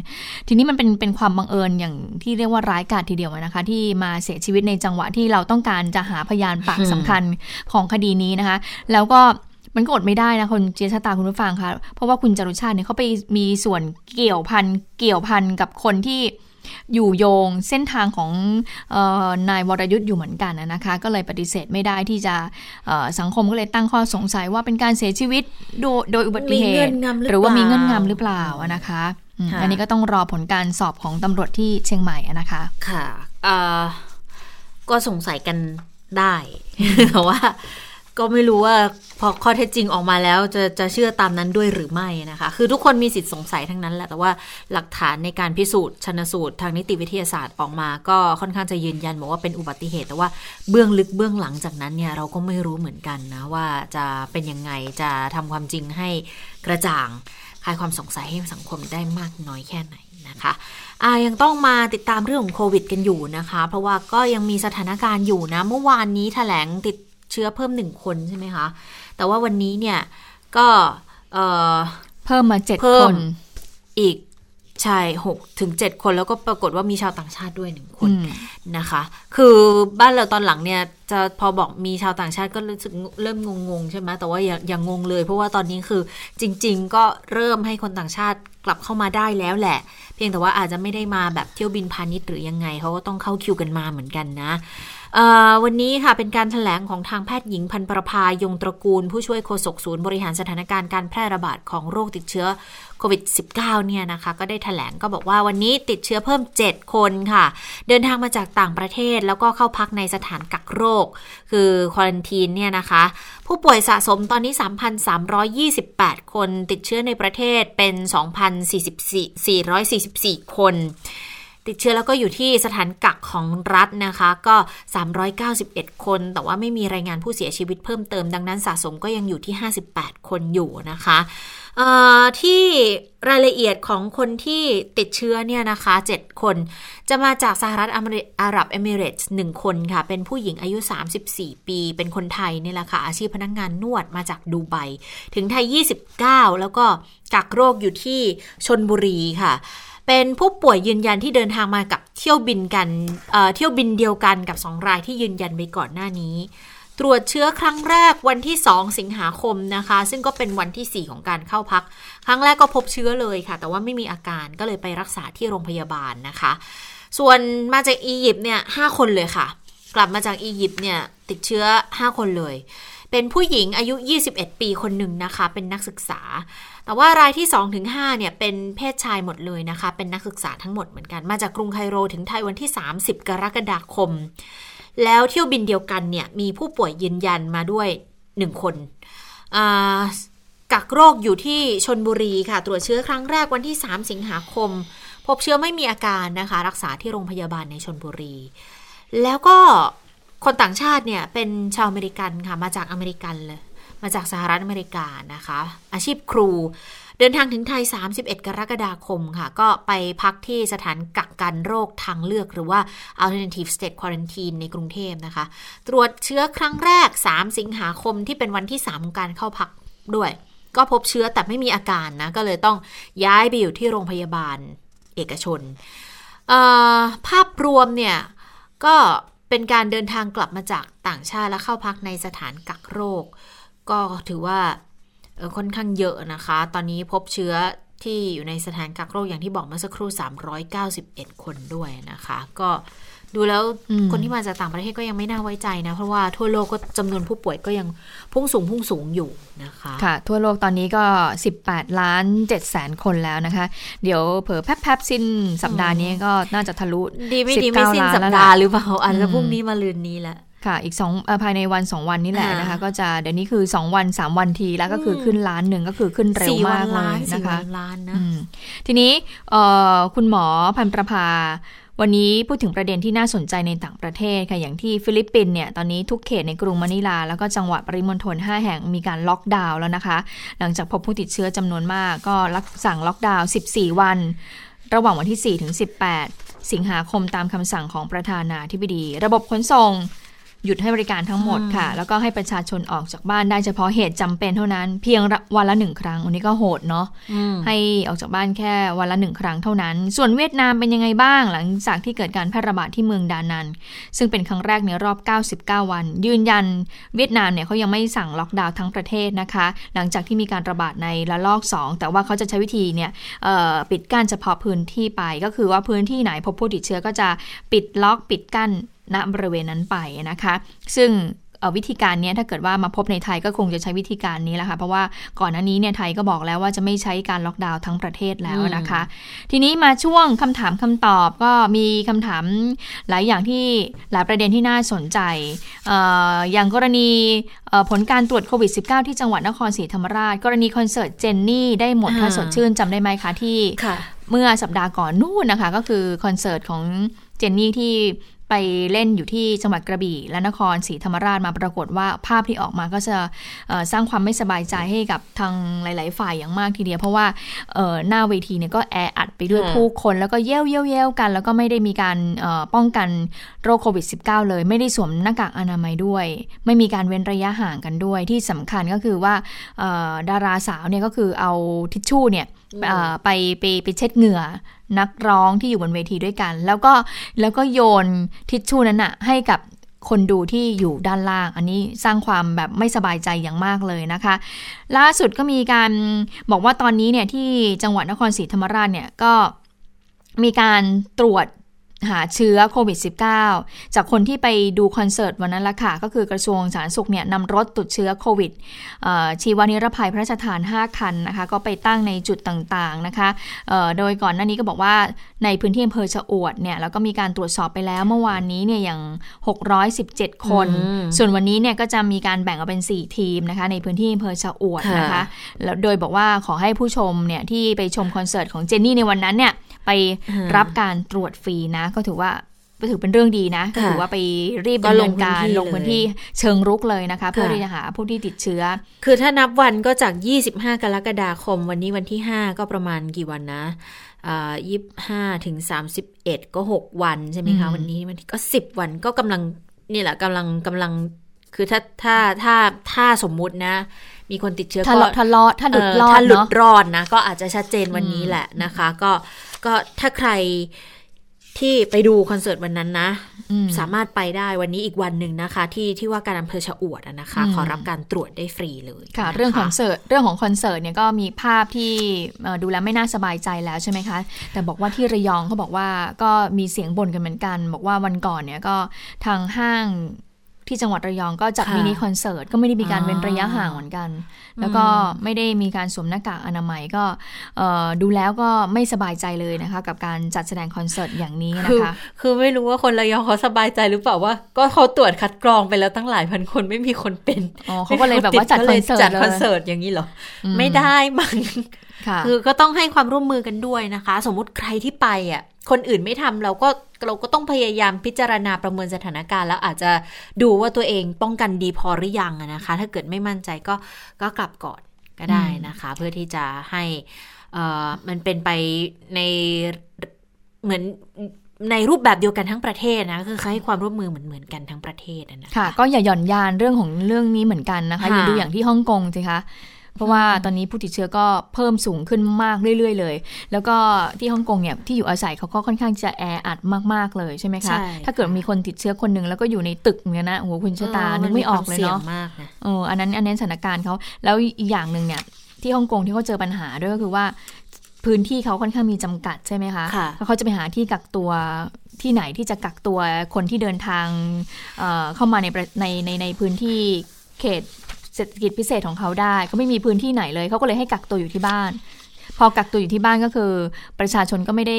Speaker 2: ทีนี้มันเป็นเป็นความบังเอิญอย่างที่เรียกว่าร้ายกาจทีเดียวนะคะ ที่มาเสียชีวิตในจังหวะที่เราต้องการจะหาพยานปากสำคัญของคดีนี้นะคะ แล้วก็มันก็อดไม่ได้นะคนเจียชะตาคุณผู้ฟังค่ะเพราะว่าคุณจารุชาติเนี่ยเขาไปมีส่วนเกี่ยวพันเกี่ยวพันกับคนที่ อยู่โยงเส้นทางของเออนายวรยุทธ์อยู่เหมือนกันนะคะ ก็เลยปฏิเสธไม่ได้ที่จะเอ่อสังคมก็เลยตั้งข้อสงสัยว่าเป็นการเสียชีวิตโดยโดยอุบัติเห
Speaker 1: มีเงื่อ
Speaker 2: ตุ
Speaker 1: นงำหรือ
Speaker 2: หรือว่ามี
Speaker 1: เปล่า
Speaker 2: เงื่อนงำหรือเปล่าอะนะคะอืม
Speaker 1: ค่ะ
Speaker 2: อันนี้ก็ต้องรอผลการสอบของตำรวจที่เชียงใหม่อะนะคะ
Speaker 1: ค่ะเอ่อก็สงสัยกันได้แต่ว่า ก็ไม่รู้ว่าพอข้อเท็จจริงออกมาแล้วจะจะเชื่อตามนั้นด้วยหรือไม่นะคะ คือทุกคนมีสิทธิ์สงสัยทั้งนั้นแหละ แต่ว่าหลักฐานในการพิสูจน์ชนสูตรทางนิติวิทยาศาสตร์ออกมา ก็ค่อนข้างจะยืนยันบอกว่าเป็นอุบัติเหตุ แต่ว่าเบื้องลึกเบื้องหลังจากนั้นเนี่ยเราก็ไม่รู้เหมือนกันนะว่าจะเป็นยังไงจะทำความจริงให้กระจ่างคลายความสงสัยให้สังคมได้มากน้อยแค่ไหนนะคะอ่ายังต้องมาติดตามเรื่องของโควิดกันอยู่นะคะ เพราะว่าก็ยังมีสถานการณ์อยู่นะ เมื่อวานนี้แถลงติด เชื้อเพิ่มหนึ่งคนใช่ไหมคะ แต่ว่าวันนี้เนี่ยก็เอ่อ
Speaker 2: เพิ่มมาเจ็ด
Speaker 1: เพิ่
Speaker 2: ค
Speaker 1: ม
Speaker 2: น
Speaker 1: อีกใช่หกถึงเจ็ดคนแล้วก็ปรากฏว่ามีชาวต่างชาติด้วยหนึ่งคน
Speaker 2: อืม
Speaker 1: นะคะ คือบ้านเราตอนหลังเนี่ย จะพอบอกมีชาวต่างชาติก็รู้สึกเริ่มงงๆใช่ไหมแต่ว่าอย่าอย่างงงเลย เพราะว่าตอนนี้คือจริง ๆ ก็เริ่มให้คนต่างชาติกลับเข้ามาได้แล้วแหละ เพียงแต่ว่าอาจจะไม่ได้มาแบบเที่ยวบินพาณิชย์หรือยังไงเขาก็ต้องเข้าคิวกันมาเหมือนกันนะ วันนี้ค่ะเป็นการถแถลงของทางแพทย์หญิงพันประภายงตระกูล ผู้ช่วยโฆษกศูนย์บริหารสถานการณ์การแพร่ระบาดของโรคติดเชื้อโควิด -19 เนี่ยนะคะ ก็ได้ถแถลงก็บอกว่าวันนี้ติดเชื้อเพิ่ม 7 คนค่ะ เดินทางมาจากต่างประเทศแล้วก็เข้าพักในสถานกักโรค คือควอนตีนเนี่ยนะคะ ผู้ป่วยสะสมตอนนี้ 3,328 คนติดเชื้อในประเทศเป็น 2,444 คน ติดเชื้อแล้วก็อยู่ที่สถานกักของรัฐนะคะ ก็ 391 คน แต่ว่าไม่มีรายงานผู้เสียชีวิตเพิ่มเติมดังนั้นสะสมก็ยังอยู่ที่ 58 คนอยู่นะคะที่รายละเอียดของคนที่ติดเชื้อเนี่ยนะคะ 7 คน จะมาจากสหรัฐอาหรับเอมิเรตส์1คนค่ะ เป็นผู้หญิงอายุ 34 ปี เป็นคนไทยนี่แหละค่ะ อาชีพพนักงงานนวดมาจากดูไบ ถึงไทย 29 แล้วก็กักโรคอยู่ที่ชนบุรีค่ะ เป็นผู้ป่วยยืนยันที่เดินทางมากับเที่ยวบินกันเเที่ยวบินเดียวกันกับ 2 รายที่ยืนยันไปก่อนหน้านี้ ตรวจเชื้อครั้งแรกวันที่ 2 สิงหาคมนะคะ ซึ่งก็เป็นวันที่ 4 ของการเข้าพัก ครั้งแรกก็พบเชื้อเลยค่ะ แต่ว่าไม่มีอาการก็เลยไปรักษาที่โรงพยาบาลนะคะ ส่วนมาจากอียิปต์เนี่ยหคนเลยค่ะ กลับมาจากอียิปต์เนี่ยติดเชื้อ 5 คนเลยเป็นผู้หญิงอายุ 21 ปีคนหนึ่งนะคะ เป็นนักศึกษา แต่ว่ารายที่2ถึง5เนี่ยเป็นเพศชายหมดเลยนะคะ เป็นนักศึกษาทั้งหมดเหมือนกัน มาจากกรุงไคโรถึงไทยวันที่ 30 กรกฎาคม แล้วเที่ยวบินเดียวกันเนี่ยมีผู้ป่วยยืนยันมาด้วย 1 คนกักโรคอยู่ที่ชนบุรีค่ะ ตรวจเชื้อครั้งแรกวันที่ 3 สิงหาคม พบเชื้อไม่มีอาการนะคะ รักษาที่โรงพยาบาลในชนบุรี แล้วก็คนต่างชาติเนี่ยเป็นชาวอเมริกันค่ะ มาจากอเมริกันเลย มาจากสหรัฐอเมริกานะคะ อาชีพครู เดินทางถึงไทย 31 กรกฎาคมค่ะ ก็ไปพักที่สถานกักกันโรคทางเลือกหรือว่า alternative state quarantine ในกรุงเทพนะคะ ตรวจเชื้อครั้งแรก 3 สิงหาคมที่เป็นวันที่ 3 ของการเข้าพักด้วย ก็พบเชื้อแต่ไม่มีอาการนะ ก็เลยต้องย้ายไปอยู่ที่โรงพยาบาลเอกชน ภาพรวมเนี่ยก็เป็นการเดินทางกลับมาจากต่างชาติและเข้าพักในสถานกักโรค ก็ถือว่าค่อนข้างเยอะนะคะ ตอนนี้พบเชื้อที่อยู่ในสถานกักโรคอย่างที่บอกเมื่อสักครู่ 391 คนด้วยนะคะ ก็ดูแล้วคนที่มาจากต่างประเทศก็ยังไม่น่าไว้ใจนะ เพราะว่าทั่วโลกก็จำนวนผู้ป่วยก็ยังพุ่งสูงพุ่งสูงอยู่นะคะ
Speaker 2: ค่ะ ทั่วโลกตอนนี้ก็ 18 ล้าน7แสนคนแล้วนะคะ เดี๋ยวเผอแป๊บๆสิ้นสัปดาห์นี้ก็น่าจะทะลุ
Speaker 1: ดีไม่ดีไม่สิ้นสัปดาห์หรือเปล่าอาจจะพรุ่งนี้มาลืนนี้แหละ
Speaker 2: ค่ะ อีกสองภายในวันสองวันนี้แหละนะคะ ก็จะเดี๋ยวนี้คือสองวันสามวันทีแล้วก็คือขึ้นล้านหนึ่งก็คือขึ้นเร็วมากเลยนะคะ
Speaker 1: ล้านนะ
Speaker 2: ทีนี้คุณหมอพันประภาวันนี้พูดถึงประเด็นที่น่าสนใจในต่างประเทศค่ะ อย่างที่ฟิลิปปินส์เนี่ย ตอนนี้ทุกเขตในกรุงมะนิลา แล้วก็จังหวัดปริมณฑล5แห่งมีการล็อกดาวน์แล้วนะคะ หลังจากพบผู้ติดเชื้อจำนวนมากก็สั่งล็อกดาวน์ 14 วัน ระหว่างวันที่ 4 ถึง 18 สิงหาคมตามคำสั่งของประธานาธิบดี ระบบขนส่ง หยุดให้บริการทั้งหมดค่ะ แล้วก็ให้ประชาชนออกจากบ้านได้เฉพาะเหตุจำเป็นเท่านั้น เพียงวันละหนึ่งครั้ง อันนี้ก็โหดเนาะให้ออกจากบ้านแค่วันละหนึ่งครั้งเท่านั้น ส่วนเวียดนามเป็นยังไงบ้างหลังจากที่เกิดการแพร่ระบาดที่เมืองดานัน ซึ่งเป็นครั้งแรกในรอบ 99 วัน ยืนยันเวียดนามเนี่ยเขายังไม่สั่งล็อกดาวน์ทั้งประเทศนะคะ หลังจากที่มีการระบาดในระลอก 2 แต่ว่าเขาจะใช้วิธีเนี่ยปิดกั้นเฉพาะพื้นที่ไป ก็คือว่าพื้นที่ไหนพบผู้ติดเชื้อก็จะปิดล็อกปิดกั้น ณบริเวณนั้นไปนะคะ ซึ่งวิธีการนี้ถ้าเกิดว่ามาพบในไทยก็คงจะใช้วิธีการนี้แหละค่ะเพราะว่าก่อนหน้านี้เนี่ยไทยก็บอกแล้วว่าจะไม่ใช้การล็อกดาวน์ทั้งประเทศแล้วนะคะ ทีนี้มาช่วงคำถามคำตอบก็มีคำถามหลายอย่างที่หลายประเด็นที่น่าสนใจอย่างกรณีผลการตรวจโควิด -19 ที่จังหวัดนครศรีธรรมราช กรณีคอนเสิร์ตเจนนี่ได้หมดท่าสดชื่นจำได้ไหมคะที่เมื่อสัปดาห์ก่อนนู่นนะคะ ก็คือคอนเสิร์ตของเจนนี่ที่ ไปเล่นอยู่ที่จังหวัดกระบี่ และนครศรีธรรมราชมาปรากฏว่าภาพที่ออกมาก็จะสร้างความไม่สบายใจให้กับทางหลาย ๆ ฝ่ายอย่างมากทีเดียว เพราะว่าหน้าเวทีเนี่ยก็แออัดไปด้วยผู้คนแล้วก็เย้ยวเย้ยวเย้วกัน แล้วก็ไม่ได้มีการป้องกันโรคโควิด -19 เลย ไม่ได้สวมหน้ากากอนามัยด้วย ไม่มีการเว้นระยะห่างกันด้วย ที่สำคัญก็คือว่าดาราสาวเนี่ยก็คือเอาทิชชู่เนี่ย ไปไปไปเช็ดเหงื่อนักร้องที่อยู่บนเวทีด้วยกัน แล้วก็แล้วก็โยนทิชชู่นั้นอะให้กับคนดูที่อยู่ด้านล่าง อันนี้สร้างความแบบไม่สบายใจอย่างมากเลยนะคะ ล่าสุดก็มีการบอกว่าตอนนี้เนี่ยที่จังหวัดนครศรีธรรมราชเนี่ยก็มีการตรวจ หาเชื้อโควิด -19 จากคนที่ไปดูคอนเสิร์ตวันนั้นละค่ะ ก็คือกระทรวงสาธารณสุขเนี่ยนำรถตรวจเชื้อโควิดเอ่อชีวานิรภัยพระราชทาน 5 คันนะคะ ก็ไปตั้งในจุดต่างๆนะคะเอ่อโดยก่อนหน้านี้ก็บอกว่าในพื้นที่อำเภอชะอวดเนี่ยแล้วก็มีการตรวจสอบไปแล้วเมื่อวานนี้เนี่ยอย่าง 617 คน
Speaker 1: อืม
Speaker 2: ส่วนวันนี้เนี่ยก็จะมีการแบ่งออกเป็น 4 ทีมนะคะในพื้นที่อำเภอชะอวดนะคะ
Speaker 1: ค่ะ
Speaker 2: แล้วโดยบอกว่าขอให้ผู้ชมเนี่ยที่ไปชมคอนเสิร์ตของเจนนี่ในวันนั้นเนี่ย ไปรับการตรวจฟรีนะ ก็ถือว่าก็ถือเป็นเรื่องดีนะก็ถือว่าไปรีบ
Speaker 1: ก็
Speaker 2: ดำ
Speaker 1: ล
Speaker 2: เนิ
Speaker 1: ง
Speaker 2: นการ
Speaker 1: พื้นที่
Speaker 2: ลงพื้นที่เชิงรุกเลยนะคะ เพื่อ
Speaker 1: ค่ะ
Speaker 2: ที่จะหาผู้ที่ติดเชื้อ
Speaker 1: คือถ้านับวันก็จาก 25 กรกฎาคม วันนี้วันที่ 5 ก็ประมาณกี่วันนะยี่สิบห้าถึงสามสิบเอ็ดก็6วันใช่ไหมคะ
Speaker 2: อืม
Speaker 1: วันนี้วันที่ก็10วันก็กำลังนี่แหละกำลังกำลังคือถ้าถ้าถ้าถ้าสมมุตินะ มีคนติดเชื้อ
Speaker 2: ถ้า
Speaker 1: ก็
Speaker 2: ลอดถ้าลอดถ้าหลุด
Speaker 1: เร
Speaker 2: อด
Speaker 1: ถ้าหลุด
Speaker 2: เนาะ
Speaker 1: รอดนะ ก็อาจจะชัดเจนวันนี้แหละนะคะ ก็ ก็ถ้าใครที่ไปดูคอนเสิร์ตวันนั้นนะ
Speaker 2: อืม
Speaker 1: สามารถไปได้วันนี้อีกวันหนึ่งนะคะ ที่ที่ว่าการอำเภอชะอวดอะนะคะ
Speaker 2: อืม
Speaker 1: ขอรับการตรวจได้ฟรีเลย
Speaker 2: ค่ะ
Speaker 1: นะคะ
Speaker 2: เรื่องของเสิร์ตเรื่องของคอนเสิร์ตเนี่ยก็มีภาพที่เอ่อดูแล้วไม่น่าสบายใจแล้วใช่ไหมคะ แต่บอกว่าที่ระยองเขาบอกว่าก็มีเสียงบ่นกันเหมือนกัน บอกว่าวันก่อนเนี่ยก็ทางห้าง ที่จังหวัดระยองก็จัด
Speaker 1: ค่ะ
Speaker 2: มินิคอนเสิร์ตก็ไม่ได้มีการ
Speaker 1: อ๋อ
Speaker 2: เว้นระยะห่างเหมือนกัน แล้วก็ไม่ได้มีการสวมหน้ากากอนามัยก็เอ่อดูแล้วก็ไม่สบายใจเลยนะคะ กับการจัดแสดงคอนเสิร์ตอย่างนี้นะ
Speaker 1: คือ
Speaker 2: คะ
Speaker 1: คือไม่รู้ว่าคนระยองเขาสบายใจหรือเปล่าว่า ก็เขาตรวจคัดกรองไปแล้วตั้งหลายพันคนไม่มีคนเป็น
Speaker 2: อ๋อเขาก็เลยแบบว่าจัดคอนเสิร์ต
Speaker 1: จัด
Speaker 2: เลย
Speaker 1: คอนเสิร์ตอย่างนี้เหรออ
Speaker 2: ม
Speaker 1: ไม่ได้มั้ง
Speaker 2: ค่ะ
Speaker 1: คือก็ต้องให้ความร่วมมือกันด้วยนะคะ สมมุติใครที่ไปอะคนอื่นไม่ทำเราก็เราก็ต้องพยายามพิจารณาประเมินสถานการณ์ แล้วอาจจะดูว่าตัวเองป้องกันดีพอหรือยังอะนะคะ ถ้าเกิดไม่มั่นใจก็ก็กลับก่อนก็ได้นะคะ เพื่อที่จะให้เอ่อมันเป็นไปในเหมือนในรูปแบบเดียวกันทั้งประเทศนะคือให้ความร่วมมือเหมือนเหมือนๆกันทั้งประเทศอะนะคะ
Speaker 2: ค่ะก็อย่าหย่อนยานเรื่องของเรื่องนี้เหมือนกันนะคะ
Speaker 1: ค่ะ
Speaker 2: อย่าดูอย่างที่ฮ่องกงสิคะ เพราะว่าตอนนี้ผู้ติดเชื้อก็เพิ่มสูงขึ้นมากเรื่อย ๆ เลย แล้วก็ที่ฮ่องกงเนี่ยที่อยู่อาศัยเขาก็ค่อนข้างจะแออัดมากๆเลยใช่ไหมคะ
Speaker 1: ใช่
Speaker 2: ถ้าเกิดมีคนติดเชื้อคนหนึ่งแล้วก็อยู่ในตึกเนี่ยนะโอ้โหคุณชะตานึกไม่ออกเลยเนาะ
Speaker 1: มัมีควมสี่งมากนะ
Speaker 2: เอออันนั้นอันนั้นสถานการณ์เขาแล้วอีกอย่างหนึ่งเนี่ยที่ฮ่องกงที่เขาเจอปัญหาด้วยก็คือว่าพื้นที่เขาค่อนข้างมีจำกัดใช่ไหมคะ
Speaker 1: ค่ะ
Speaker 2: แล้วเขาจะไปหาที่กักตัวที่ไหนที่จะกักตัวคนที่เดินทางเอ่อเข้ามาในประในในในพื้นที่เขต เศรษฐกิจพิเศษของเขาได้ก็ไม่มีพื้นที่ไหนเลยเขาก็เลยให้กักตัวอยู่ที่บ้าน พอกักตัวอยู่ที่บ้านก็คือ ประชาชนก็ไม่ได้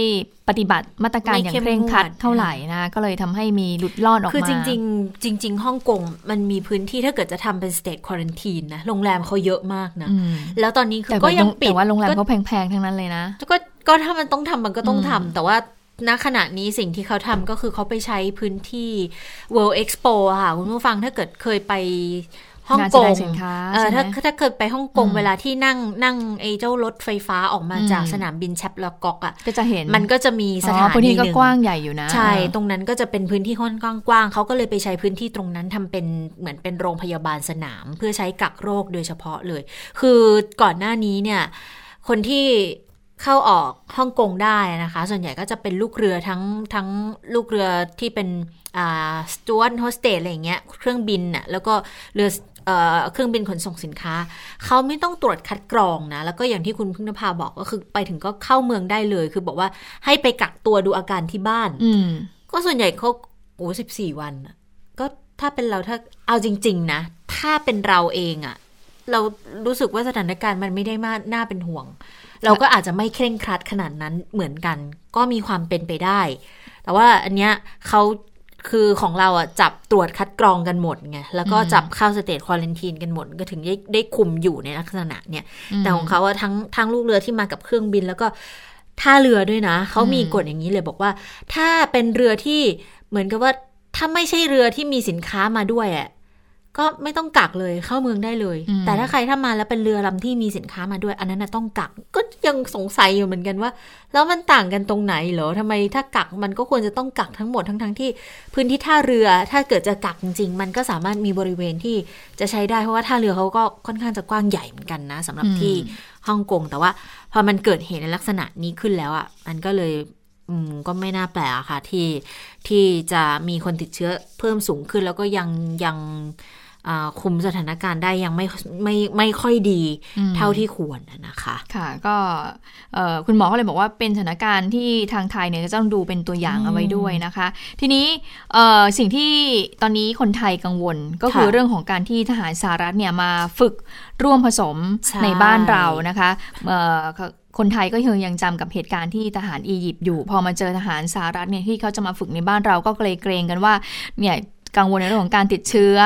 Speaker 2: ปฏิบัติมาตรการ
Speaker 1: ไม่
Speaker 2: อย่าง
Speaker 1: เข้ม
Speaker 2: เคร่งครัด
Speaker 1: งวด
Speaker 2: เท่าไหร่นะก็เลยทำให้มีหลุดลอดออกมา
Speaker 1: คือจริง ๆ จริง ๆฮ่องกงมันมีพื้นที่ถ้าเกิดจะทำเป็น state quarantine นะโรงแรมเขาเยอะมากนะ
Speaker 2: อืม
Speaker 1: แล้วตอนนี้คือ
Speaker 2: แต่
Speaker 1: ก็
Speaker 2: ว่า
Speaker 1: ยังปิด
Speaker 2: แต่ว่าโรงแรม
Speaker 1: ก็
Speaker 2: เขาแพงๆทั้งนั้นเลยนะ
Speaker 1: ก็ก็ถ้ามันต้องทำมันก็ต้อง
Speaker 2: อืม
Speaker 1: ทำแต่ว่าณขณะนี้สิ่งที่เขาทำก็คือเขาไปใช้พื้นที่ World Expo อะค่ะ คุณผู้ฟังถ้าเกิดเคยไป ฮ่อง
Speaker 2: งาน
Speaker 1: ก
Speaker 2: แสด
Speaker 1: ง
Speaker 2: งสินค้า
Speaker 1: เออ
Speaker 2: ใช่ไหม
Speaker 1: ถ้าถ้าเกิดไปฮ่องกง
Speaker 2: อืม
Speaker 1: เวลาที่นั่งนั่งไอ้เจ้ารถไฟฟ้าออกมา
Speaker 2: อืม
Speaker 1: จากสนามบินแชปลากอกอะ
Speaker 2: ก็จะเห็น
Speaker 1: มันก็จะมีส
Speaker 2: อ๋
Speaker 1: ถา
Speaker 2: อพื้น
Speaker 1: นี
Speaker 2: ที่
Speaker 1: ห
Speaker 2: ก็
Speaker 1: นึ่ง
Speaker 2: กว้างใหญ่อยู่นะ
Speaker 1: ใช่
Speaker 2: เออ
Speaker 1: ตรงนั้นก็จะเป็นพื้นที่ค่อนข้างกว้างเขาก็เลยไปใช้พื้นที่ตรงนั้นทำเป็นเหมือนเป็นโรงพยาบาลสนาม เพื่อใช้กักโรคโดยเฉพาะเลย คือก่อนหน้านี้เนี่ย คนที่เข้าออกฮ่องกงได้นะคะ ส่วนใหญ่ก็จะเป็นลูกเรือทั้งทั้งลูกเรือที่เป็นอ่าสจวตโฮสเตสอะไรอย่างเงี้ยเครื่องบินน่ะแล้วก็เรือ เอ่อเครื่องบินขนส่งสินค้า เขาไม่ต้องตรวจคัดกรองนะ แล้วก็อย่างที่คุณพึ่งนภาบอกก็คือไปถึงก็เข้าเมืองได้เลย คือบอกว่าให้ไปกักตัวดูอาการที่บ้าน
Speaker 2: อืม
Speaker 1: ก็ส่วนใหญ่เขาโอ้สิบสี่วันน่ะก็ถ้าเป็นเราถ้าเอาจริง ๆ นะ ถ้าเป็นเราเองอะเรารู้สึกว่าสถานการณ์มันไม่ได้มาน่าเป็นห่วง เราก็อาจจะไม่เคร่งครัดขนาดนั้นเหมือนกัน ก็มีความเป็นไปได้ แต่ว่าอันเนี้ยเขา คือของเราอะจับตรวจคัดกรองกันหมดไงแล้วก็
Speaker 2: อืม
Speaker 1: จับเข้าสเตจควอลันทีนกันหมด ก็ถึงได้ได้คุมอยู่ในลักษณะเนี่ยแต่ของเขาอะทั้งทั้งลูกเรือที่มากับเครื่องบินแล้วก็ท่าเรือด้วยนะเขามีกฎอย่างนี้เลยบอกว่า ถ้าเป็นเรือที่เหมือนกับว่าถ้าไม่ใช่เรือที่มีสินค้ามาด้วยอะ ก็ไม่ต้องกักเลยเข้าเมืองได้เลย
Speaker 2: อืม
Speaker 1: แต่ถ้าใครถ้ามาแล้วเป็นเรือลำที่มีสินค้ามาด้วย อันนั้นนะต้องกักก็ยังสงสัยอยู่เหมือนกันว่า แล้วมันต่างกันตรงไหนเหรอทำไมถ้ากักมันก็ควรจะต้องกักทั้งหมดทั้งทั้งๆที่ พื้นที่ท่าเรือถ้าเกิดจะกักจริง ๆ มันก็สามารถมีบริเวณที่จะใช้ได้เพราะว่าท่าเรือเขาก็ค่อนข้างจะกว้างใหญ่เหมือนกันนะสำหรับ
Speaker 2: อืม
Speaker 1: ที่ฮ่องกงแต่ว่าพอมันเกิดเหตุในลักษณะนี้ขึ้นแล้วอะมันก็เลยอืมก็ไม่น่าแปลกอะค่ะที่ที่จะมีคนติดเชื้อเพิ่มสูงขึ้นแล้วก็ยังยังอ่า คุมสถานการณ์ได้ยังไม่ไม่ไม่ค่อยดี
Speaker 2: อืม
Speaker 1: เท่าที่ควรอะนะคะ
Speaker 2: ค่ะ ก็เอ่อคุณหมอก็เลยบอกว่าเป็นสถานการณ์ที่ทางไทยเนี่ยจะต้องดูเป็นตัวอย่างเอาไว้ด้วยนะคะ ทีนี้เอ่อสิ่งที่ตอนนี้คนไทยกังวลก็คือ
Speaker 1: ค่ะ
Speaker 2: เรื่องของการที่ทหารสหรัฐเนี่ยมาฝึกร่วมผสม
Speaker 1: ใช่
Speaker 2: ในบ้านเรานะคะเอ่อคนไทยก็ยังยังจำกับเหตุการณ์ที่ทหารอียิปต์อยู่ พอมาเจอทหารสหรัฐเนี่ยที่เขาจะมาฝึกในบ้านเราก็เกรงเกรงกันว่าเนี่ย กังวลในเรื่องของการติดเชื้อ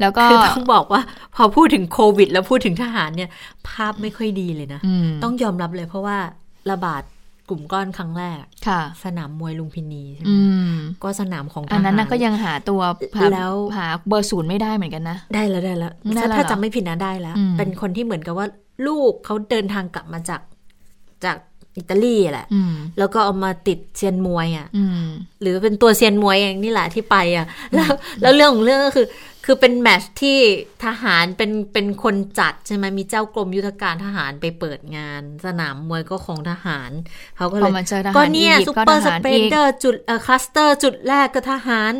Speaker 2: แล้วก็
Speaker 1: คือต้องบอกว่า พอพูดถึงโควิด แล้วพูดถึงทหารเนี่ย ภาพไม่ค่อยดีเลยนะ
Speaker 2: อืม
Speaker 1: ต้องยอมรับเลยเพราะว่าระบาดกลุ่มก้อนครั้งแรก
Speaker 2: ค่ะ
Speaker 1: สนามมวยลุมพินีใช่ไหม
Speaker 2: อืม
Speaker 1: ก็สนามของทหาร
Speaker 2: อันนั้นนะก็ยังหาตัวหา
Speaker 1: แล้ว
Speaker 2: หาเบอร์ศูนย์ไม่ได้เหมือนกันนะ
Speaker 1: ได้แล้วได้แล้ว
Speaker 2: ได้แล้ว
Speaker 1: ถ้า
Speaker 2: เหรอ
Speaker 1: จำไม่ผิดนะได้แล้ว
Speaker 2: อืม
Speaker 1: เป็นคนที่เหมือนกับว่า ลูกเขาเดินทางกลับมาจากจาก อิตาลีแหละ
Speaker 2: อืม
Speaker 1: แล้วก็เอามาติดเซียนมวยอะ
Speaker 2: อืม
Speaker 1: หรือเป็นตัวเซียนมวยเองนี่แหละที่ไปอะ แล้วแล้วเรื่องของเรื่องก็คือ คือเป็นแมตช์ที่ทหารเป็นเป็นคนจัดใช่ไหมมีเจ้ากรมยุทธการทหารไปเปิดงาน สนามมวยก็ของทหารเขาก็เล
Speaker 2: พอยมาเจอทหาร
Speaker 1: ก็เนี่ย
Speaker 2: อียิปต์
Speaker 1: ซู
Speaker 2: ก็
Speaker 1: เปอร์
Speaker 2: ท
Speaker 1: ส
Speaker 2: หาร
Speaker 1: เปร
Speaker 2: อีก
Speaker 1: เดอร์จุดเอ่อคลัสเตอร์จุดแรกก็ทหาร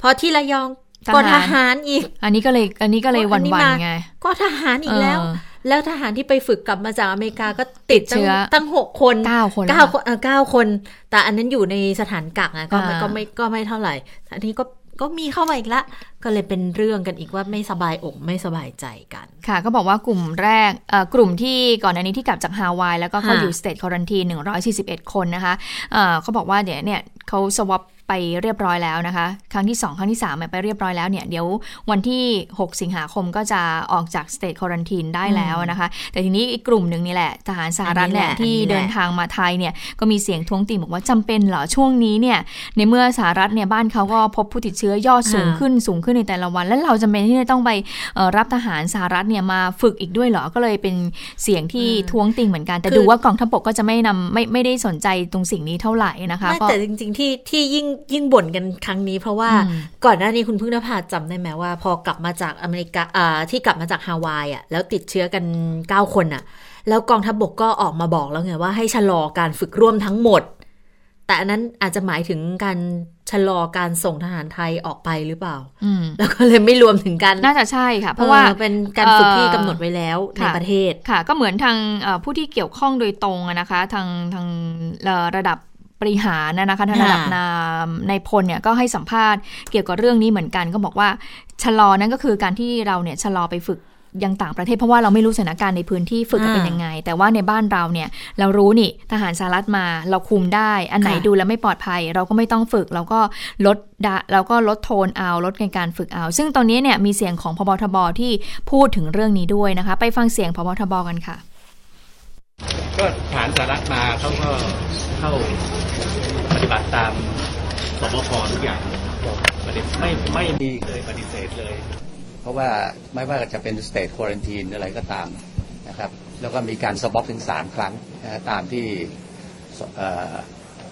Speaker 1: พอที่ระยอง
Speaker 2: ทหาร
Speaker 1: ก็ทหารอีก
Speaker 2: อันนี้ก็เลย อันนี้ก็เลย
Speaker 1: อั
Speaker 2: วัน
Speaker 1: นนี้
Speaker 2: วัน
Speaker 1: มา
Speaker 2: ไง
Speaker 1: ก็ทหารอีกแล้ว
Speaker 2: เออ
Speaker 1: แล้วทหารที่ไปฝึกกลับมาจากอเมริกาก็ติด
Speaker 2: ติดเชื้
Speaker 1: ตั้ง
Speaker 2: อ
Speaker 1: ตั้งหกคน
Speaker 2: เก้าคน
Speaker 1: เก้า
Speaker 2: แล้ว
Speaker 1: คนเออเก้าคน แต่อันนั้นอยู่ในสถานกักนะก็ไม่
Speaker 2: อ่า
Speaker 1: ก็ไม่ก็ไม่เท่าไหร่อันนี้ก็ก็มีเข้ามาอีกละ ก็เลยเป็นเรื่องกันอีกว่าไม่สบายอกไม่สบายใจกัน
Speaker 2: ค่ะ ก็บอกว่ากลุ่มแรกเอ่อกลุ่มที่ก่อนหน้านี้ที่กลับจากฮาวาย แล้วก็เขา
Speaker 1: ค่ะ
Speaker 2: อยู่ state quarantine 141 คนนะคะเอ่อเขาบอกว่าเดี๋ยวเนี่ยเขา swab ไปเรียบร้อยแล้วนะคะ ครั้งที่ 2 ครั้งที่3เนี่ยไปเรียบร้อยแล้วเนี่ยเดี๋ยววันที่ 6 สิงหาคมก็จะออกจาก state quarantine ได้แล้วนะคะ แต่ทีนี้อีกกลุ่มหนึ่งนี่แหละทหารสหรัฐเนี่ย
Speaker 1: อันนี้แหละ
Speaker 2: ที่
Speaker 1: อันนี้แหละ
Speaker 2: เดินทางมาไทยเนี่ยก็มีเสียงท้วงติงบอกว่าจำเป็นเหรอช่วงนี้เนี่ยในเมื่อสหรัฐเนี่ยบ้านเขาก็พบผู้ติดเชื้อยอดสูงขึ้นสูงขึ้นในแต่ละวัน แล้วเราจำเป็นที่จะต้องไปเอ่อรับทหารสหรัฐเนี่ยมาฝึกอีกด้วยเหรอก็เลยเป็นเสียงที่ท้วงติงเหมือนกัน แต่
Speaker 1: คือ
Speaker 2: ดูว่ากองทัพบกก็จะไม่นำไม่ไม่ได้สนใจตรงสิ่งนี้เท่าไหร่นะคะ
Speaker 1: ไม่
Speaker 2: ก็
Speaker 1: แต่จริง ๆที่ที่ยิ่งยิ่งบ่นกันครั้งนี้ เพราะว่า
Speaker 2: อืม
Speaker 1: ก่อนหน้านี้คุณพึ่งนภาจำได้ไหมว่า พอกลับมาจากอเมริกาอ่าที่กลับมาจากฮาวายอะแล้วติดเชื้อกัน 9 คนอะ แล้วกองทัพบกก็ออกมาบอกแล้วไงว่าให้ชะลอการฝึกร่วมทั้งหมด แต่อันนั้นอาจจะหมายถึงการชะลอการส่งทหารไทยออกไปหรือเปล่า
Speaker 2: อืม
Speaker 1: แล้วก็เลยไม่รวมถึงการ
Speaker 2: น่าจะใช่ค่ะ เพราะว่า
Speaker 1: ออเป็นการฝึกที่
Speaker 2: เอ่อ
Speaker 1: กำหนดไว้แล้วใน
Speaker 2: ค่ะ
Speaker 1: ประเทศ
Speaker 2: ค่ะ ก็เหมือนทางเอ่อผู้ที่เกี่ยวข้องโดยตรงอะนะคะ ทางทางเอ่อระดับ บริหารนะนะคะทางระดับ
Speaker 1: ค่ะ
Speaker 2: นามในพลเนี่ยก็ให้สัมภาษณ์เกี่ยวกับเรื่องนี้เหมือนกันก็บอกว่าชะลอนั่นก็คือการที่เราเนี่ยชะลอไปฝึกยังต่างประเทศเพราะว่าเราไม่รู้สถานการณ์ในพื้นที่ฝึกจะเป็น
Speaker 1: อ่า
Speaker 2: ยังไง แต่ว่าในบ้านเราเนี่ยเรารู้นี่ทหารสหรัฐมาเราคุมได้ อันไหน
Speaker 1: ค่ะ
Speaker 2: ดูแล้วไม่ปลอดภัย เราก็ไม่ต้องฝึกเราก็ลดดะเราก็ลดโทนเอาลดในการฝึกเอา ซึ่งตอนนี้เนี่ยมีเสียงของพบทบที่พูดถึงเรื่องนี้ด้วยนะคะ ไปฟังเสียงพบทบกันค่ะ
Speaker 7: ก็ฐานสารัฐมาเขาก็เข้าปฏิบัติตามศบค.ทุกอย่างปฏิไม่ไม่มีเคยปฏิเสธเลย
Speaker 8: เพราะว่าไม่ว่าจะเป็นสเต e ควอรันทีนอะไรก็ตามนะครับแล้วก็มีการ swab ถึงสามครั้งนะตามที่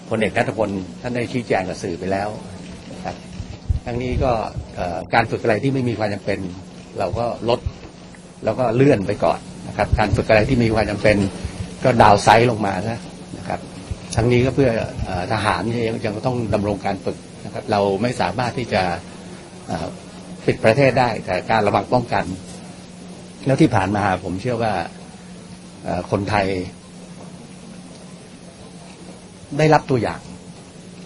Speaker 8: พลเอกณัฐพลท่านได้ชี้แจงกับสื่อไปแล้วนะครับทั้งนี้ก็การฝึกอะไรที่ไม่มีความจำเป็น เราก็ลดแล้วก็เลื่อนไปก่อนนะครับการฝึกอะไรที่มีความจำเป็น ก็ดาวไซด์ลงมานะนะครับทั้งนี้ก็เพื่ออทหารเนี่ยยังยังต้องดำรงการฝึกนะครับ เราไม่สามารถที่จะปิดประเทศได้ แต่การระวังป้องกัน แล้วที่ผ่านมาผมเชื่อว่าคนไทย ได้รับตัวอย่าง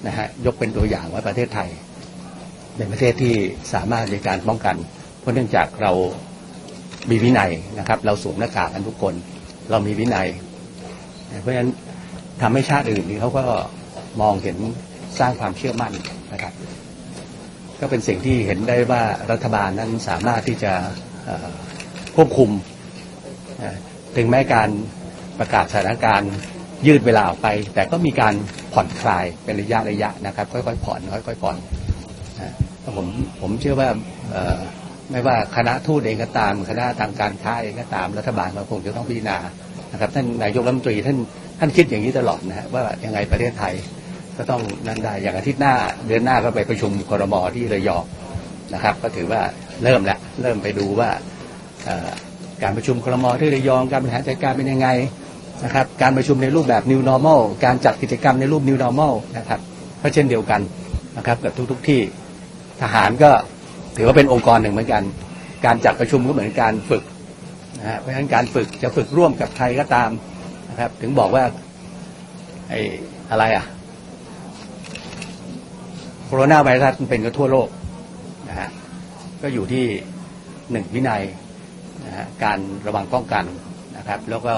Speaker 8: นะฮะยกเป็นตัวอย่างว่าประเทศไทย เป็นประเทศที่สามารถในการป้องกัน เพราะเนื่องจากเรามีวินัยนะครับ เราสวมหน้ากากกันทุกคน เรามีวินัย เพราะฉะนั้นทำให้ชาติอื่นนี่เขาก็มองเห็นสร้างความเชื่อมั่นนะครับ ก็เป็นสิ่งที่เห็นได้ว่ารัฐบาลนั้นสามารถที่จะควบคุมถึงแม้การประกาศสถานการณ์ยืดเวลาออกไป แต่ก็มีการผ่อนคลายเป็นระยะระยะนะครับ ค่อยๆผ่อนค่อยๆผ่อนผมผมเชื่อว่าไม่ว่าคณะทูตเองก็ตาม คณะทางการค้าเองก็ตามรัฐบาลก็คงจะต้องพิจารณา นะครับท่านนายกรัฐมนตรีท่านท่านคิดอย่างนี้ตลอดนะฮะว่ายังไงประเทศไทยก็ต้องนั่นได้อย่างอาทิตย์หน้าเดือนหน้าก็ไปประชุมคอรมอที่ระยองนะครับ ก็ถือว่าเริ่มแล้วเริ่มไปดูว่าการประชุมคอรมอที่ระยองการบริหารจัดการเป็นยังไงนะครับการประชุมในรูปแบบ new normal การจัดกิจกรรมในรูป new normal นะครับก็เช่นเดียวกันนะครับกับทุกๆทที่ทหารก็ถือว่าเป็นองค์กรหนึ่งเหมือนกัน การจัดประชุมก็เหมือนการฝึก นะฮะเพราะฉะนั้นการฝึกจะฝึกร่วมกับใครก็ตามนะครับ ถึงบอกว่าไอ้อะไรอะโคโรนาไวรัสมันเป็นกันทั่วโลกนะฮะก็อยู่ที่หนึ่งวินัยนะฮะการระวังป้องกันนะครับ แล้วก็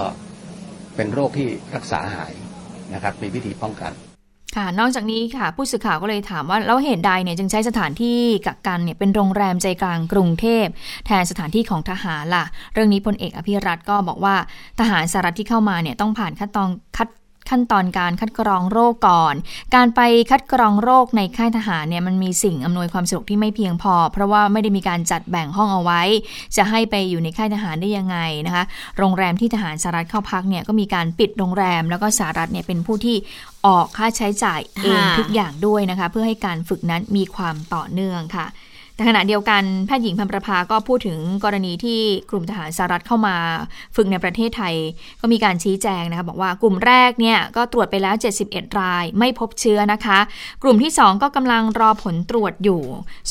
Speaker 8: เป็นโรคที่รักษาหายนะครับ มีวิธีป้องกัน
Speaker 2: ค่ะ นอกจากนี้ค่ะ ผู้สื่อข่าวก็เลยถามว่าแล้วเหตุใดเนี่ยจึงใช้สถานที่กักกันเนี่ยเป็นโรงแรมใจกลางกรุงเทพ แทนสถานที่ของทหารล่ะ เรื่องนี้พลเอกอภิรัตก็บอกว่าทหารสหรัฐที่เข้ามาเนี่ยต้องผ่านขั้นตอนคัด ขั้นตอนการคัดกรองโรคก่อน การไปคัดกรองโรคในค่ายทหารเนี่ยมันมีสิ่งอำนวยความสะดวกที่ไม่เพียงพอ เพราะว่าไม่ได้มีการจัดแบ่งห้องเอาไว้ จะให้ไปอยู่ในค่ายทหารได้ยังไงนะคะ โรงแรมที่ทหารสหรัฐเข้าพักเนี่ยก็มีการปิดโรงแรม แล้วก็สหรัฐเนี่ยเป็นผู้ที่ออกค่าใช้จ่ายเอง
Speaker 1: ค่ะ
Speaker 2: ทุกอย่างด้วยนะคะ เพื่อให้การฝึกนั้นมีความต่อเนื่องค่ะ แต่ขณะเดียวกันแพทย์หญิงพันประภาก็พูดถึงกรณีที่กลุ่มทหารสหรัฐเข้ามาฝึกในประเทศไทย ก็มีการชี้แจงนะคะบอกว่ากลุ่มแรกเนี่ยก็ตรวจไปแล้ว 71 ราย ไม่พบเชื้อนะคะ กลุ่มที่ 2 ก็กำลังรอผลตรวจอยู่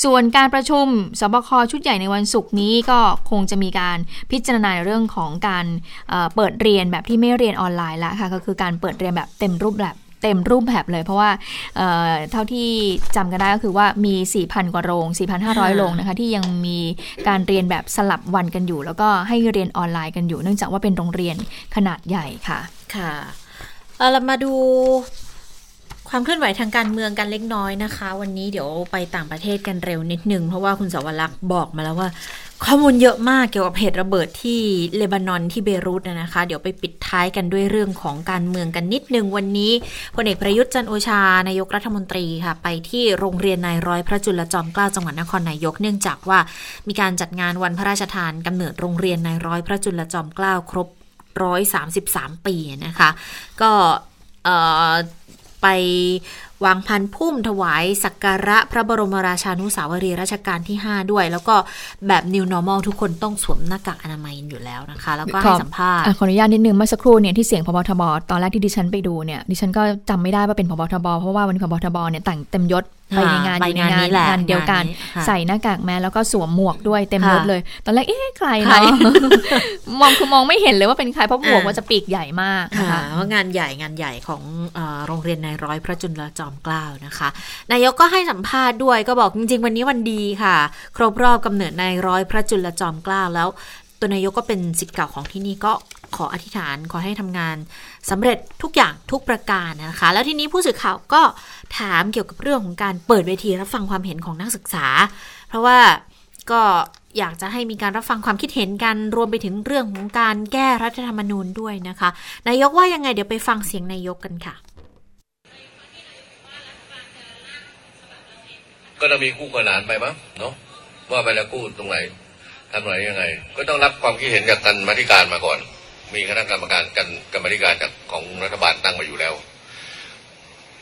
Speaker 2: ส่วนการประชุมสบคชุดใหญ่ในวันศุกร์นี้ก็คงจะมีการพิจารณาเรื่องของการเอ่อเปิดเรียนแบบที่ไม่เรียนออนไลน์ล้วค่ะก็คือการเปิดเรียนแบบเต็มรูปแบบ เต็มรูปแบบเลย เพราะว่าเอ่อเท่าที่จำกันได้ก็คือว่ามี 4,000 กว่าโรง 4,500 โรงนะคะที่ยังมีการเรียนแบบสลับวันกันอยู่ แล้วก็ให้เรียนออนไลน์กันอยู่ เนื่องจากว่าเป็นโรงเรียนขนาดใหญ่ค่ะ
Speaker 1: ค่ะเอาเรามาดู ความเคลื่อนไหวทางการเมืองกันเล็กน้อยนะคะ วันนี้เดี๋ยวไปต่างประเทศกันเร็วนิดนึง เพราะว่าคุณสวรักษ์บอกมาแล้วว่า ข้อมูลเยอะมากเกี่ยวกับเหตุระเบิดที่เลบานอนที่เบรุตนะคะ เดี๋ยวไปปิดท้ายกันด้วยเรื่องของการเมืองกันนิดนึง วันนี้พลเอกประยุทธ์จันโอชานายกรัฐมนตรีค่ะ ไปที่โรงเรียนนายร้อยพระจุลจอมเกล้าจังหวัดนครนายก เนื่องจากว่ามีการจัดงานวันพระราชทานกำเนิดโรงเรียนนายร้อยพระจุลจอมเกล้าครบ 133 ปีนะคะ ก็เอ่อ ไปวางพันพุ่มถวายสักการะพระบรมราชานุสาวรีย์รัชกาลที่ 5 ด้วย แล้วก็แบบ New Normal ทุกคนต้องสวมหน้ากากอนามัยอยู่แล้วนะคะ แล้วก็ให้สัมภาษณ์
Speaker 2: อะขออนุญาตนิดนึงเมื่อสักครู่เนี่ยที่เสียงพบทบตอนแรกที่ดิฉันไปดูเนี่ยดิฉันก็จำไม่ได้ว่าเป็นพบทบเพราะว่าวันนี้พบทบเนี่ยแต่งเต็มยศ ไปในงาน
Speaker 1: ไป
Speaker 2: อยู่ใน
Speaker 1: งาน
Speaker 2: งาน
Speaker 1: นี้แหละ
Speaker 2: งานเดียวกัน
Speaker 1: งานนี้ค่ะ
Speaker 2: ใส่หน้ากากแมสแล้วก็สวมหมวกด้วยเต็มยศ
Speaker 1: ค่ะ
Speaker 2: เลย ตอนแรกเอ๊ะใคร
Speaker 1: ใคร
Speaker 2: เนาะมองคือมองไม่เห็นเลยว่าเป็นใครเพราะหมวก
Speaker 1: อ่า
Speaker 2: มันจะปีกใหญ่มากนะ
Speaker 1: ค่ะ
Speaker 2: คะ
Speaker 1: ว่างานใหญ่งานใหญ่ของเออโรงเรียนนายร้อยพระจุลจอมเกล้านะคะ นายกก็ให้สัมภาษณ์ด้วยก็บอกจริง ๆ วันนี้วันดีค่ะ ครบรอบกำเนิดนายร้อยพระจุลจอมเกล้าแล้ว ตัวนายกก็เป็นสิทธิ์เก่าของที่นี่ก็ขออธิษฐานขอให้ทำงาน สำเร็จทุกอย่างทุกประการนะคะ แล้วทีนี้ผู้สื่อข่าวก็ถามเกี่ยวกับเรื่องของการเปิดเวทีรับฟังความเห็นของนักศึกษา เพราะว่าก็อยากจะให้มีการรับฟังความคิดเห็นกันรวมไปถึงเรื่องของการแก้รัฐธรรมนูญด้วยนะคะ นายกว่ายังไงเดี๋ยวไปฟังเสียงนายกกันค่ะ
Speaker 9: ก็ต้องมีคู่ขนานไปมั้งเนาะว่าไปแล้วกู้ตรงไหนทำไหนยังไง ก็ต้องรับความคิดเห็นจากกันมาธิการมาก่อน มีคณะกรรมการกันกรรมธิการจากของรัฐบาลตั้งมาอยู่แล้ว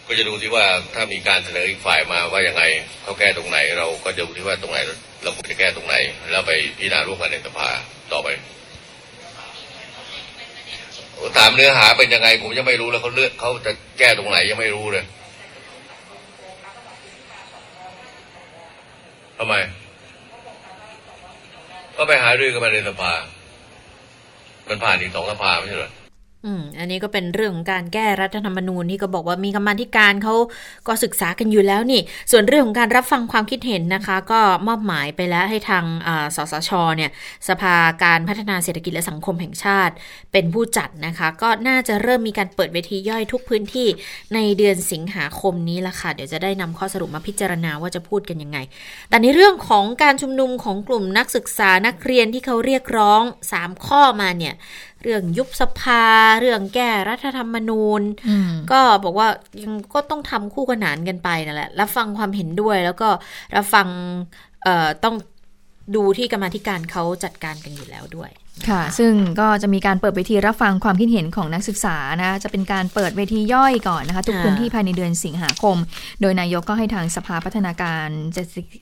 Speaker 9: ก็จะดูที่ว่าถ้ามีการเสนออีกฝ่ายมาว่าอยังไงเขาแก้ตรงไหน เราก็จะดูที่ว่าตรงไหนเราควรจะแก้ตรงไหน แล้วไปพิจารณาร่วมกันในสภาต่อไปถามเนื้อหาเป็นยังไง ผมยังไม่รู้แล้วเขาเลือกเขาจะแก้ตรงไหนยังไม่รู้เลยทำไม ก็ไปหารือกันมาในสภา มันผ่านอีกสองสภาไม่ใช่เหรอ
Speaker 1: อืมอันนี้ก็เป็นเรื่องของการแก้รัฐธรรมนูญที่ก็บอกว่ามีกรรมาธิการเขาก็ศึกษากันอยู่แล้วนี่ ส่วนเรื่องของการรับฟังความคิดเห็นนะคะ ก็มอบหมายไปแล้วให้ทางสสชเนี่ยสภาการพัฒนาเศรษฐกิจและสังคมแห่งชาติ เป็นผู้จัดนะคะ ก็น่าจะเริ่มมีการเปิดเวทีย่อยทุกพื้นที่ในเดือนสิงหาคมนี้ละค่ะ เดี๋ยวจะได้นำข้อสรุปมาพิจารณาว่าจะพูดกันยังไง แต่ในเรื่องของการชุมนุมของกลุ่มนักศึกษานักเรียนที่เขาเรียกร้อง 3 ข้อมาเนี่ย เรื่องยุบสภา เรื่องแก้รัฐธรรมนูญ
Speaker 2: อืม
Speaker 1: ก็บอกว่ายังก็ต้องทำคู่ขนานกันไปนั่นแหละ รับฟังความเห็นด้วยแล้วก็รับฟังเอ่อต้องดูที่กรรมาธิการเขาจัดการกันอยู่แล้วด้วย
Speaker 2: ค่ะ ซึ่งก็จะมีการเปิดเวทีรับฟังความคิดเห็นของนักศึกษานะจะเป็นการเปิดเวทีย่อยก่อนนะคะ ทุก
Speaker 1: ค่ะ
Speaker 2: พื้นที่ภายในเดือนสิงหาคม โดยนายกก็ให้ทางสภาพัฒนาการ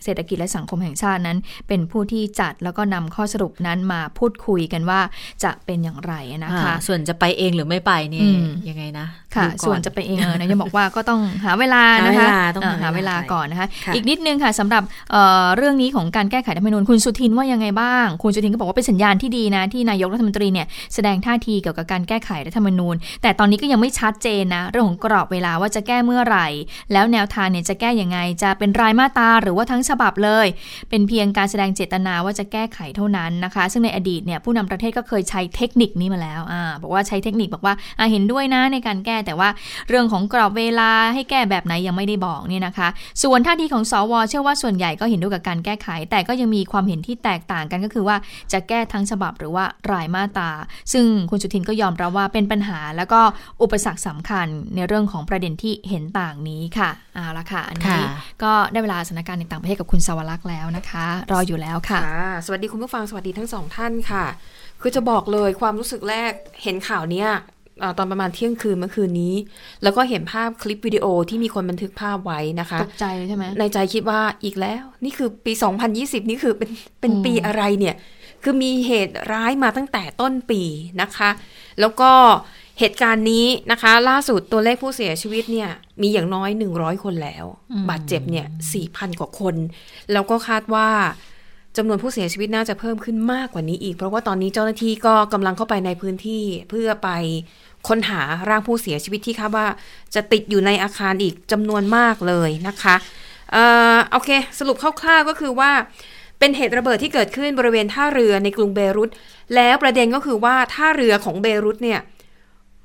Speaker 2: เศรษฐกิจและสังคมแห่งชาตินั้น เป็นผู้ที่จัดแล้วก็นำข้อสรุปนั้นมาพูดคุยกันว่าจะเป็นอย่างไรนะคะ
Speaker 1: อ่าส่วนจะไปเองหรือไม่ไปนี่
Speaker 2: อืม
Speaker 1: ยังไงนะ
Speaker 2: ค่ะ
Speaker 1: ดูก่อ
Speaker 2: ส่วนจะไปเองเออนายกบอกว่าก็ต้องหาเวลานะคะ
Speaker 1: หาเวลาต้อง
Speaker 2: เอ่อ
Speaker 1: หา
Speaker 2: หา
Speaker 1: เว
Speaker 2: เว
Speaker 1: ลา
Speaker 2: ลาก่อนนะคะ
Speaker 1: ค่ะ
Speaker 2: อีกนิดนึงค่ะสำหรับเอ่อเรื่องนี้ของการแก้ไขรัฐธรรมนูญคุณสุทินว่ายังไงบ้าง คุณสุทินก็บอกว่าเป็นสัญญาณที่ดีนะที่นายกรัฐมนตรีเนี่ยแสดงท่าทีเกี่ยวกับการแก้ไขรัฐธรรมนูญ แต่ตอนนี้ก็ยังไม่ชัดเจนนะเรื่องของกรอบเวลาว่าจะแก้เมื่อไหร่ แล้วแนวทางเนี่ยจะแก้ยังไง จะเป็นรายมาตราหรือว่าทั้งฉบับเลย เป็นเพียงการแสดงเจตนาว่าจะแก้ไขเท่านั้นนะคะ ซึ่งในอดีตเนี่ยผู้นำประเทศก็เคยใช้เทคนิคนี้มาแล้วอ่าบอกว่าใช้เทคนิคบอกว่าอ่าเห็นด้วยนะในการแก้แต่ว่าเรื่องของกรอบเวลาให้แก้แบบไหนยังไม่ได้บอกเนี่ยนะคะ ส่วนท่าทีของสว เชื่อว่าส่วนใหญ่ก็เห็นด้วยกับการแก้ไข แต่ก็ยังมีความเห็นที่แตกต่างกันก็คือว่าจะแก้ทั้งฉบับหรือว่ารายมาตราซึ่งคุณสุทินก็ยอมรับว่าเป็นปัญหา แล้วก็อุปสรรคสำคัญในเรื่องของประเด็นที่เห็นต่างนี้ค่ะเอาละค่ะอันนี้
Speaker 1: ค่ะ
Speaker 2: ก็ได้เวลาสถานการณ์ในต่างประเทศกับคุณสวรักษ์แล้วนะคะ รออยู่แล้วค่ะ
Speaker 10: ค่ะ สวัสดีคุณผู้ฟังสวัสดีทั้งสองท่านค่ะ คือจะบอกเลยความรู้สึกแรกเห็นข่าวเนี้ยเอ่อ ตอนประมาณเที่ยงคืนเมื่อคืนนี้ แล้วก็เห็นภาพคลิปวิดีโอที่มีคนบันทึกภาพไว้นะคะ
Speaker 2: ตกใจใช่ไหม
Speaker 10: ในใจคิดว่าอีกแล้ว นี่คือปี 2020 นี่คือเป็นเป็น
Speaker 2: อืม
Speaker 10: ปีอะไรเนี่ย คือมีเหตุร้ายมาตั้งแต่ต้นปีนะคะ แล้วก็เหตุการณ์นี้นะคะ ล่าสุดตัวเลขผู้เสียชีวิตเนี่ย มีอย่างน้อย 100 คนแล้ว บาดเจ็บเนี่ย 4,000 กว่าคน แล้วก็คาดว่าจำนวนผู้เสียชีวิตน่าจะเพิ่มขึ้นมากกว่านี้อีก เพราะว่าตอนนี้เจ้าหน้าที่ก็กำลังเข้าไปในพื้นที่เพื่อไป ค้นหาร่างผู้เสียชีวิตที่คาดว่าจะติดอยู่ในอาคารอีกจำนวนมากเลยนะคะเอ่อโอเค สรุปคร่าวๆก็คือว่าเป็นเหตุระเบิดที่เกิดขึ้นบริเวณท่าเรือในกรุงเบรุต แล้วประเด็นก็คือว่าท่าเรือของเบรุตเนี่ย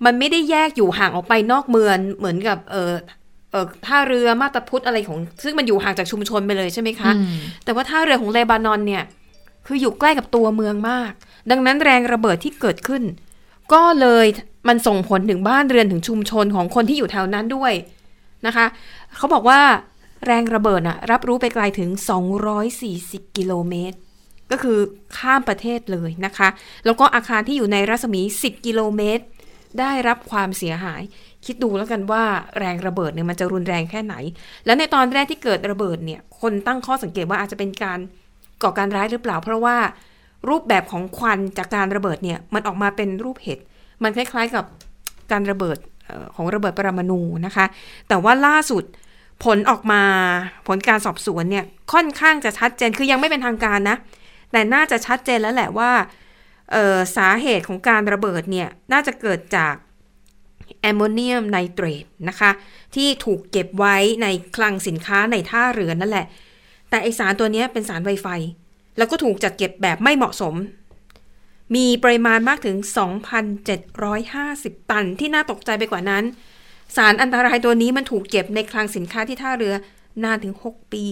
Speaker 10: มันไม่ได้แยกอยู่ห่างออกไปนอกเมืองเหมือนกับเออเออท่าเรือมาตาพุทธอะไรของ ซึ่งมันอยู่ห่างจากชุมชนไปเลยใช่ไหมคะ
Speaker 2: ม
Speaker 10: แต่ว่าท่าเรือของเลบานอนเนี่ยคืออยู่ใกล้กับตัวเมืองมาก ดังนั้นแรงระเบิดที่เกิดขึ้น ก็เลย มันส่งผลถึงบ้านเรือนถึงชุมชนของคนที่อยู่แถวนั้นด้วยนะคะ เขาบอกว่าแรงระเบิดน่ะรับรู้ไปไกลถึง 240 กิโลเมตร ก็คือข้ามประเทศเลยนะคะ แล้วก็อาคารที่อยู่ในรัศมี 10 กิโลเมตร ได้รับความเสียหาย คิดดูแล้วกันว่าแรงระเบิดเนี่ยมันจะรุนแรงแค่ไหน แล้วในตอนแรกที่เกิดระเบิดเนี่ย คนตั้งข้อสังเกตว่าอาจจะเป็นการก่อการร้ายหรือเปล่า เพราะว่ารูปแบบของควันจากการระเบิดเนี่ยมันออกมาเป็นรูปเห็ด มันคล้ายๆกับการระเบิดของระเบิดปรมาณูนะคะ แต่ว่าล่าสุดผลออกมาผลการสอบสวนเนี่ยค่อนข้างจะชัดเจนคือยังไม่เป็นทางการนะ แต่น่าจะชัดเจนแล้วแหละว่าสาเหตุของการระเบิดเนี่ยน่าจะเกิดจากแอมโมเนียมไนเตรตนะคะ ที่ถูกเก็บไว้ในคลังสินค้าในท่าเรือนั่นแหละ แต่ไอสารตัวนี้เป็นสารไวไฟ แล้วก็ถูกจัดเก็บแบบไม่เหมาะสม มีปริมาณมากถึง 2,750 ตัน ที่น่าตกใจไปกว่านั้น สารอันตรายตัวนี้มันถูกเก็บในคลังสินค้าที่ท่าเรือนานถึง 6 ปี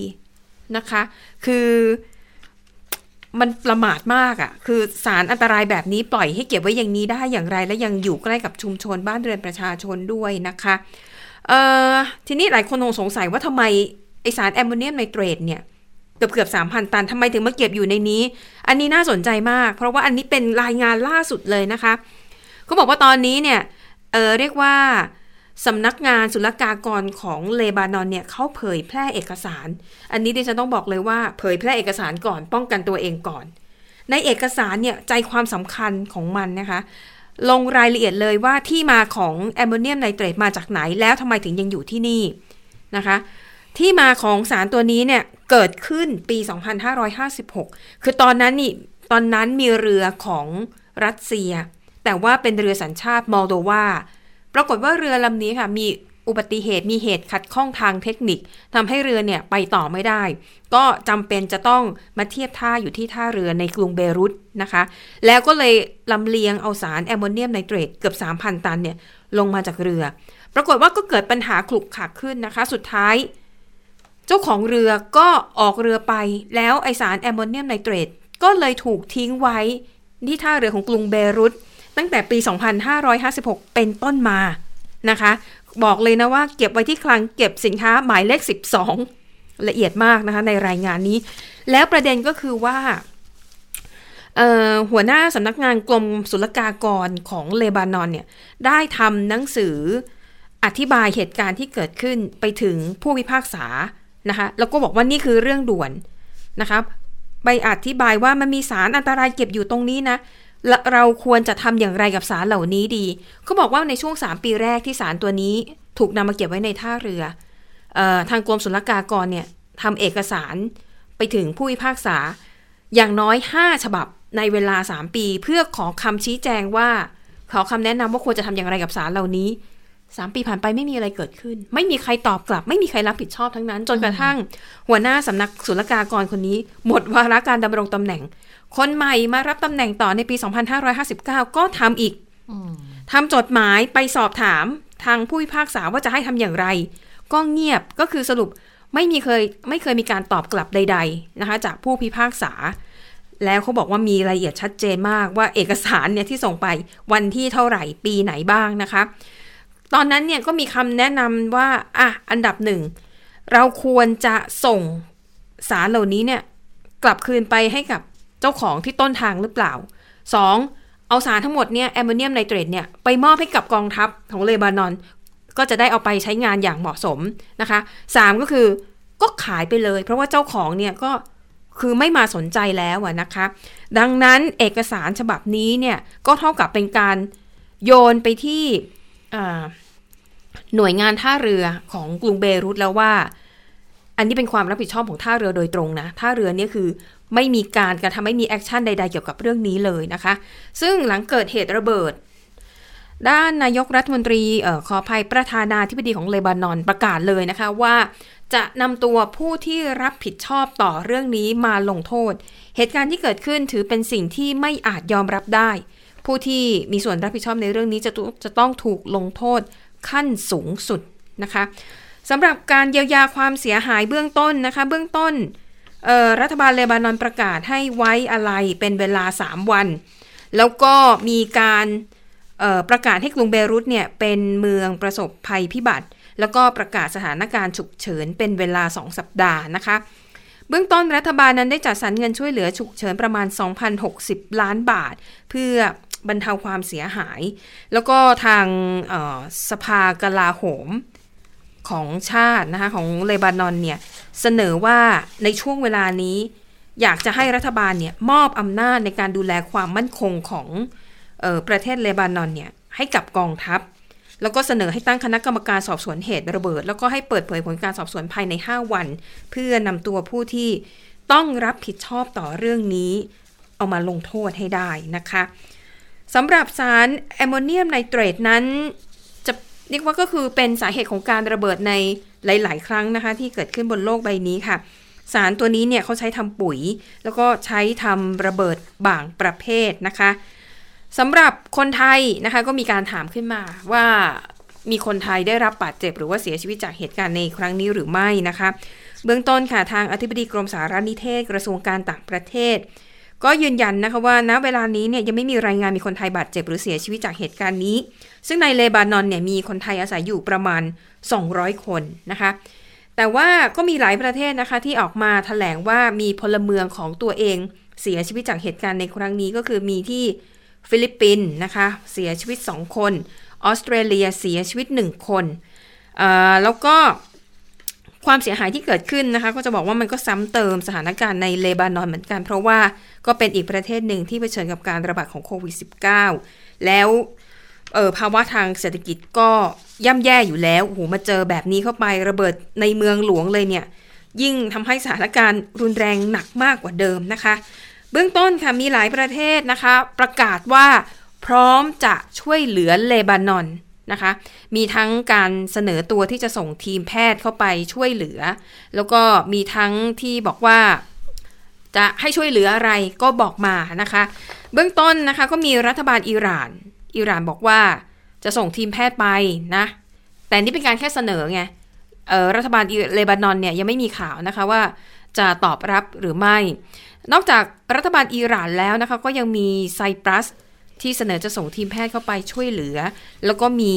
Speaker 10: นะคะ คือมันประมาทมากอะ่ะ คือสารอันตรายแบบนี้ปล่อยให้เก็บไว้อย่างนี้ได้อย่างไร และยังอยู่ใกล้กับชุมชนบ้านเรือนประชาชนด้วยนะคะทีนี้หลายคนคงสงสัยว่าทำไมไอสารแอมโมเนียมไนเตรตเนี่ย กือบเกือบสามพันตันทำไมถึงมาเก็บอยู่ในนี้ อันนี้น่าสนใจมาก เพราะว่าอันนี้เป็นรายงานล่าสุดเลยนะคะเขาบอกว่าตอนนี้เนี่ยเออเรียกว่าสำนักงานศุลกากรของเลบานอนเนี่ยเขาเผยแพร่เอกสาร อันนี้ดิฉันต้องบอกเลยว่า เผยแพร่เอกสารก่อนป้องกันตัวเองก่อน ในเอกสารเนี่ยใจความสำคัญของมันนะคะ ลงรายละเอียดเลยว่าที่มาของแอมโมเนียมไนเตรตมาจากไหนแล้วทำไมถึงยังอยู่ที่นี่นะคะ ที่มาของสารตัวนี้เนี่ยเกิดขึ้นปี 2556 คือตอนนั้นนี่ตอนนั้นมีเรือของรัสเซีย แต่ว่าเป็นเรือสัญชาติมอลโดวาปรากฏว่าเรือลำนี้ค่ะมีอุบัติเหตุมีเหตุขัดข้องทางเทคนิคทำให้เรือเนี่ยไปต่อไม่ได้ ก็จำเป็นจะต้องมาเทียบท่าอยู่ที่ท่าเรือในกรุงเบรุตนะคะ แล้วก็เลยลำเลียงเอาสารแอมโมเนียมไนเตรตเกือบ 3,000 ตันเนี่ยลงมาจากเรือ ปรากฏว่าก็เกิดปัญหาขลุกขลักขึ้นนะคะ สุดท้าย เจ้าของเรือก็ออกเรือไป แล้วไอสารแอมโมเนียมไนเตรตก็เลยถูกทิ้งไว้ที่ท่าเรือของกรุงเบรุตตั้งแต่ปี 2556 เป็นต้นมานะคะ บอกเลยนะว่าเก็บไว้ที่คลังเก็บสินค้าหมายเลข 12 ละเอียดมากนะคะในรายงานนี้ แล้วประเด็นก็คือว่าหัวหน้าสำนักงานกรมศุลกากรของเลบานอนเนี่ยได้ทำหนังสืออธิบายเหตุการณ์ที่เกิดขึ้นไปถึงผู้พิพากษา นะคะแล้วก็บอกว่านี่คือเรื่องด่วนนะคะไปอธิบายว่ามันมีสารอันตรายเก็บอยู่ตรงนี้นะและเราควรจะทำอย่างไรกับสารเหล่านี้ดีเขาบอกว่าในช่วง 3 ปีแรกที่สารตัวนี้ถูกนำมาเก็บไว้ในท่าเรือออทางกรมศุลกากรเนี่ยทำเอกสารไปถึงผู้พิพากษา อย่างน้อย 5 ฉบับในเวลา 3 ปี เพื่อขอคำชี้แจงว่า ขอคำแนะนำว่าควรจะทำอย่างไรกับสารเหล่านี้ 3ปีผ่านไปไม่มีอะไรเกิดขึ้น ไม่มีใครตอบกลับ ไม่มีใครรับผิดชอบทั้งนั้น จนกระทั่ง หัวหน้าสำนักศุลกากรคนนี้ หมดวาระการดำรงตำแหน่ง คนใหม่มารับตำแหน่งต่อในปี 2559 ก็ทำอีกทำจดหมายไปสอบถามทางผู้พิพากษาว่าจะให้ทำอย่างไร ก็เงียบก็คือสรุปไม่มีเคยไม่เคยมีการตอบกลับใด ๆนะคะ จากผู้พิพากษา แล้วเขาบอกว่ามีรายละเอียดชัดเจนมากว่าเอกสารเนี่ยที่ส่งไปวันที่เท่าไหร่ปีไหนบ้างนะคะ ตอนนั้นเนี่ยก็มีคำแนะนำว่าอะอันดับหนึ่ง เราควรจะส่งสารเหล่านี้เนี่ยกลับคืนไปให้กับเจ้าของที่ต้นทางหรือเปล่า 2. เอาสารทั้งหมดเนี่ยแอมโมเนียมไนเตรตเนี่ยไปมอบให้กับกองทัพของเลบานอน ก็จะได้เอาไปใช้งานอย่างเหมาะสมนะคะ 3 ก็คือก็ขายไปเลย เพราะว่าเจ้าของเนี่ยก็คือไม่มาสนใจแล้วอะนะคะ ดังนั้นเอกสารฉบับนี้เนี่ยก็เท่ากับเป็นการโยนไปที่ หน่วยงานท่าเรือของกรุงเบรุตแล้วว่า อันนี้เป็นความรับผิดชอบของท่าเรือโดยตรงนะท่าเรือเนี่ยคือไม่มีการกระทำไม่มีแอคชั่นใด ๆ เกี่ยวกับเรื่องนี้เลยนะคะ ซึ่งหลังเกิดเหตุระเบิด ด้านนายกรัฐมนตรีออขออภัยประธานาธิบดีของเลบานอนประกาศเลยนะคะว่าจะนำตัวผู้ที่รับผิดชอบต่อเรื่องนี้มาลงโทษ เหตุการณ์ที่เกิดขึ้นถือเป็นสิ่งที่ไม่อาจยอมรับได้ ผู้ที่มีส่วนรับผิดชอบในเรื่องนี้จะจะต้องถูกลงโทษ ขั้นสูงสุดนะคะสำหรับการเยียวยาความเสียหายเบื้องต้นนะคะเบื้องต้นรัฐบาลเลบานอนประกาศให้ไว้อะไรเป็นเวลา 3 วัน แล้วก็มีการประกาศให้กรุงเบรุตเนี่ยเป็นเมืองประสบภัยพิบัติ แล้วก็ประกาศสถานการณ์ฉุกเฉินเป็นเวลา 2 สัปดาห์นะคะเบื้องต้นรัฐบาลนั้นได้จัดสรรเงินช่วยเหลือฉุกเฉินประมาณ 2,060 ล้านบาท เพื่อ บรรเทาความเสียหาย แล้วก็ทางสภากลาโหมของชาตินะคะของเลบานอนเนี่ยเสนอว่าในช่วงเวลานี้ อยากจะให้รัฐบาลเนี่ยมอบอำนาจในการดูแลความมั่นคงของออประเทศเลบานอนเนี่ยให้กับกองทัพ แล้วก็เสนอให้ตั้งคณะกรรมการสอบสวนเหตุระเบิด แล้วก็ให้เปิดเผยผลการสอบสวนภายใน 5 วัน เพื่อนำตัวผู้ที่ต้องรับผิดชอบต่อเรื่องนี้ เอามาลงโทษให้ได้นะคะ สำหรับสารแอมโมเนียมไนเตรตนั้น จะเรียกว่าก็คือเป็นสาเหตุของการระเบิดในหลาย ๆ ครั้งนะคะ ที่เกิดขึ้นบนโลกใบนี้ค่ะ สารตัวนี้เนี่ยเขาใช้ทำปุ๋ย แล้วก็ใช้ทำระเบิดบางประเภทนะคะสำหรับคนไทยนะคะก็มีการถามขึ้นมาว่ามีคนไทยได้รับบาดเจ็บ หรือว่าเสียชีวิตจากเหตุการณ์ในครั้งนี้หรือไม่นะคะ เบื้องต้นค่ะทางอธิบดีกรมสารนิเทศกระทรวงการต่างประเทศ ก็ยืนยันนะคะว่าณเวลานี้เนี่ยยังไม่มีรายงานมีคนไทยบาดเจ็บหรือเสียชีวิตจากเหตุการณ์นี้ ซึ่งในเลบานอนเนี่ยมีคนไทยอาศัยอยู่ประมาณ 200 คนนะคะ แต่ว่าก็มีหลายประเทศนะคะที่ออกมาแถลงว่ามีพลเมืองของตัวเอง เสียชีวิตจากเหตุการณ์ในครั้งนี้ก็คือมีที่ฟิลิปปินส์นะคะเสียชีวิต 2 คน ออสเตรเลียเสียชีวิต 1 คนแล้วก็ ความเสียหายที่เกิดขึ้นนะคะ ก็จะบอกว่ามันก็ซ้ำเติมสถานการณ์ในเลบานอนเหมือนกัน เพราะว่าก็เป็นอีกประเทศหนึ่งที่เผชิญกับการระบาดของโควิด -19 แล้วเออภาวะทางเศรษฐกิจก็ย่ำแย่อยู่แล้วโอ้โหมาเจอแบบนี้เข้าไประเบิดในเมืองหลวงเลยเนี่ย ยิ่งทำให้สถานการณ์รุนแรงหนักมากกว่าเดิมนะคะ เบื้องต้นค่ะมีหลายประเทศนะคะ ประกาศว่าพร้อมจะช่วยเหลือเลบานอน นะคะ มีทั้งการเสนอตัวที่จะส่งทีมแพทย์เข้าไปช่วยเหลือ แล้วก็มีทั้งที่บอกว่าจะให้ช่วยเหลืออะไรก็บอกมานะคะ เบื้องต้นนะคะก็มีรัฐบาลอิหร่าน อิหร่านบอกว่าจะส่งทีมแพทย์ไปนะ แต่นี่เป็นการแค่เสนอไงรัฐบาลเลบานอนเนี่ยยังไม่มีข่าวนะคะว่าจะตอบรับหรือไม่ นอกจากรัฐบาลอิหร่านแล้วนะคะก็ยังมีไซปรัส ที่เสนอจะส่งทีมแพทย์เข้าไปช่วยเหลือ แล้วก็มี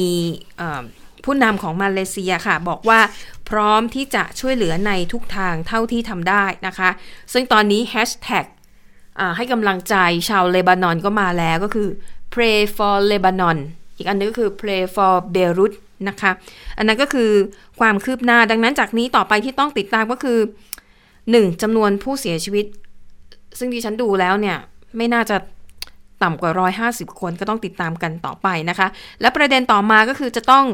Speaker 10: ผู้นำของมาเลเซียค่ะ บอกว่าพร้อมที่จะช่วยเหลือในทุกทางเท่าที่ทำได้นะคะ ซึ่งตอนนี้แฮชแท็กให้กำลังใจชาวเลบานอนก็มาแล้วก็คือ pray for Lebanon อีกอันนึงก็คือ pray for Beirut นะคะ อันนั้นก็คือความคืบหน้าดังนั้นจากนี้ต่อไปที่ต้องติดตามก็คือ 1. จำนวนผู้เสียชีวิต ซึ่งที่ฉันดูแล้วเนี่ย ไม่น่าจะ ต่ำกว่า 150 คนก็ต้องติดตามกันต่อไปนะคะ และประเด็นต่อมาก็คือจะต้อง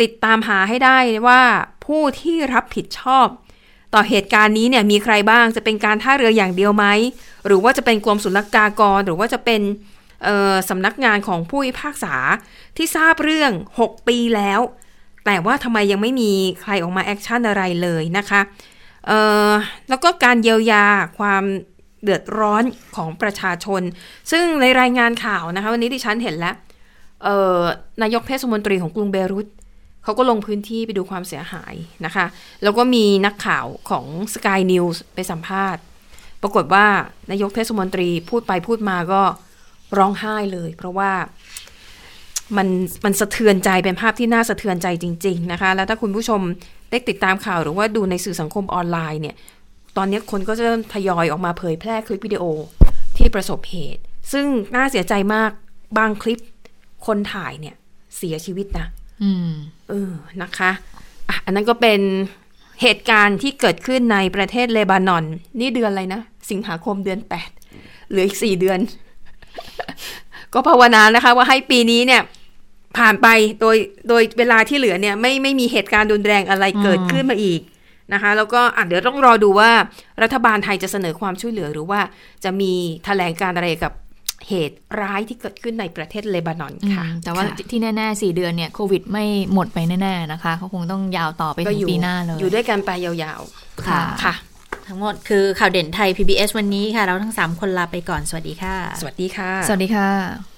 Speaker 10: ติดตามหาให้ได้ว่าผู้ที่รับผิดชอบ ต่อเหตุการณ์นี้เนี่ยมีใครบ้างจะเป็นการท่าเรืออย่างเดียวไหม หรือว่าจะเป็นกรมศุลกากร หรือว่าจะเป็นสำนักงานของผู้พิพากษาที่ทราบเรื่อง 6 ปีแล้ว แต่ว่าทำไมยังไม่มีใครออกมาแอคชั่นอะไรเลยนะคะแล้วก็การเยียวยาความ เดือดร้อนของประชาชน ซึ่งในรายงานข่าวนะคะวันนี้ที่ฉันเห็นแล้วนายกเทศมนตรีของกรุงเบรุตเขาก็ลงพื้นที่ไปดูความเสียหายนะคะ แล้วก็มีนักข่าวของ Sky News ไปสัมภาษณ์ ปรากฏว่านายกเทศมนตรีพูดไปพูดมาก็ร้องไห้เลย เพราะว่ามันมันสะเทือนใจเป็นภาพที่น่าสะเทือนใจจริง ๆ นะคะ แล้วถ้าคุณผู้ชมได้ติดตามข่าวหรือว่าดูในสื่อสังคมออนไลน์เนี่ย ตอนนี้คนก็จะเริ่มทยอยออกมาเผยแพร่คลิปวิดีโอที่ประสบเหตุ ซึ่งน่าเสียใจมากบางคลิปคนถ่ายเนี่ย เสียชีวิตนะ
Speaker 2: อืม
Speaker 10: เออนะคะอะอันนั้นก็เป็นเหตุการณ์ที่เกิดขึ้นในประเทศเลบานอน นี่เดือนอะไรนะ สิงหาคมเดือนแปดเหลืออีกสี่เดือน ก็ภาวนานะคะ ว่าให้ปีนี้เนี่ย ผ่านไปโดยโดยเวลาที่เหลือเนี่ย ไม่ไม่มีเหตุการณ์รุนแรงอะไรเกิดขึ้นมาอีก นะคะแล้วก็อะเดี๋ยวต้องรอดูว่ารัฐบาลไทยจะเสนอความช่วยเหลือหรือว่าจะมีแถลงการอะไรกับเหตุร้ายที่เกิดขึ้นในประเทศเลบานอนค่ะ
Speaker 2: อืมแต่ว่า
Speaker 10: ค่ะ
Speaker 2: ที่แน่ๆสี่เดือนเนี่ยโควิดไม่หมดไปแน่ๆนะคะเขาคงต้องยาวต่อไป
Speaker 10: ก็
Speaker 2: ถึ
Speaker 10: องยู่
Speaker 2: ปีหน้าเลย
Speaker 10: อยู่ด้วยกันไปยาวๆ
Speaker 2: ค่ะ
Speaker 10: ค่ะ
Speaker 1: ทั้งหมดคือข่าวเด่นไทย PBS วันนี้ค่ะ เราทั้ง 3 คนลาไปก่อน สวัสดีค่ะ
Speaker 10: สวัสดีค่ะ
Speaker 2: สวัสดีค่ะ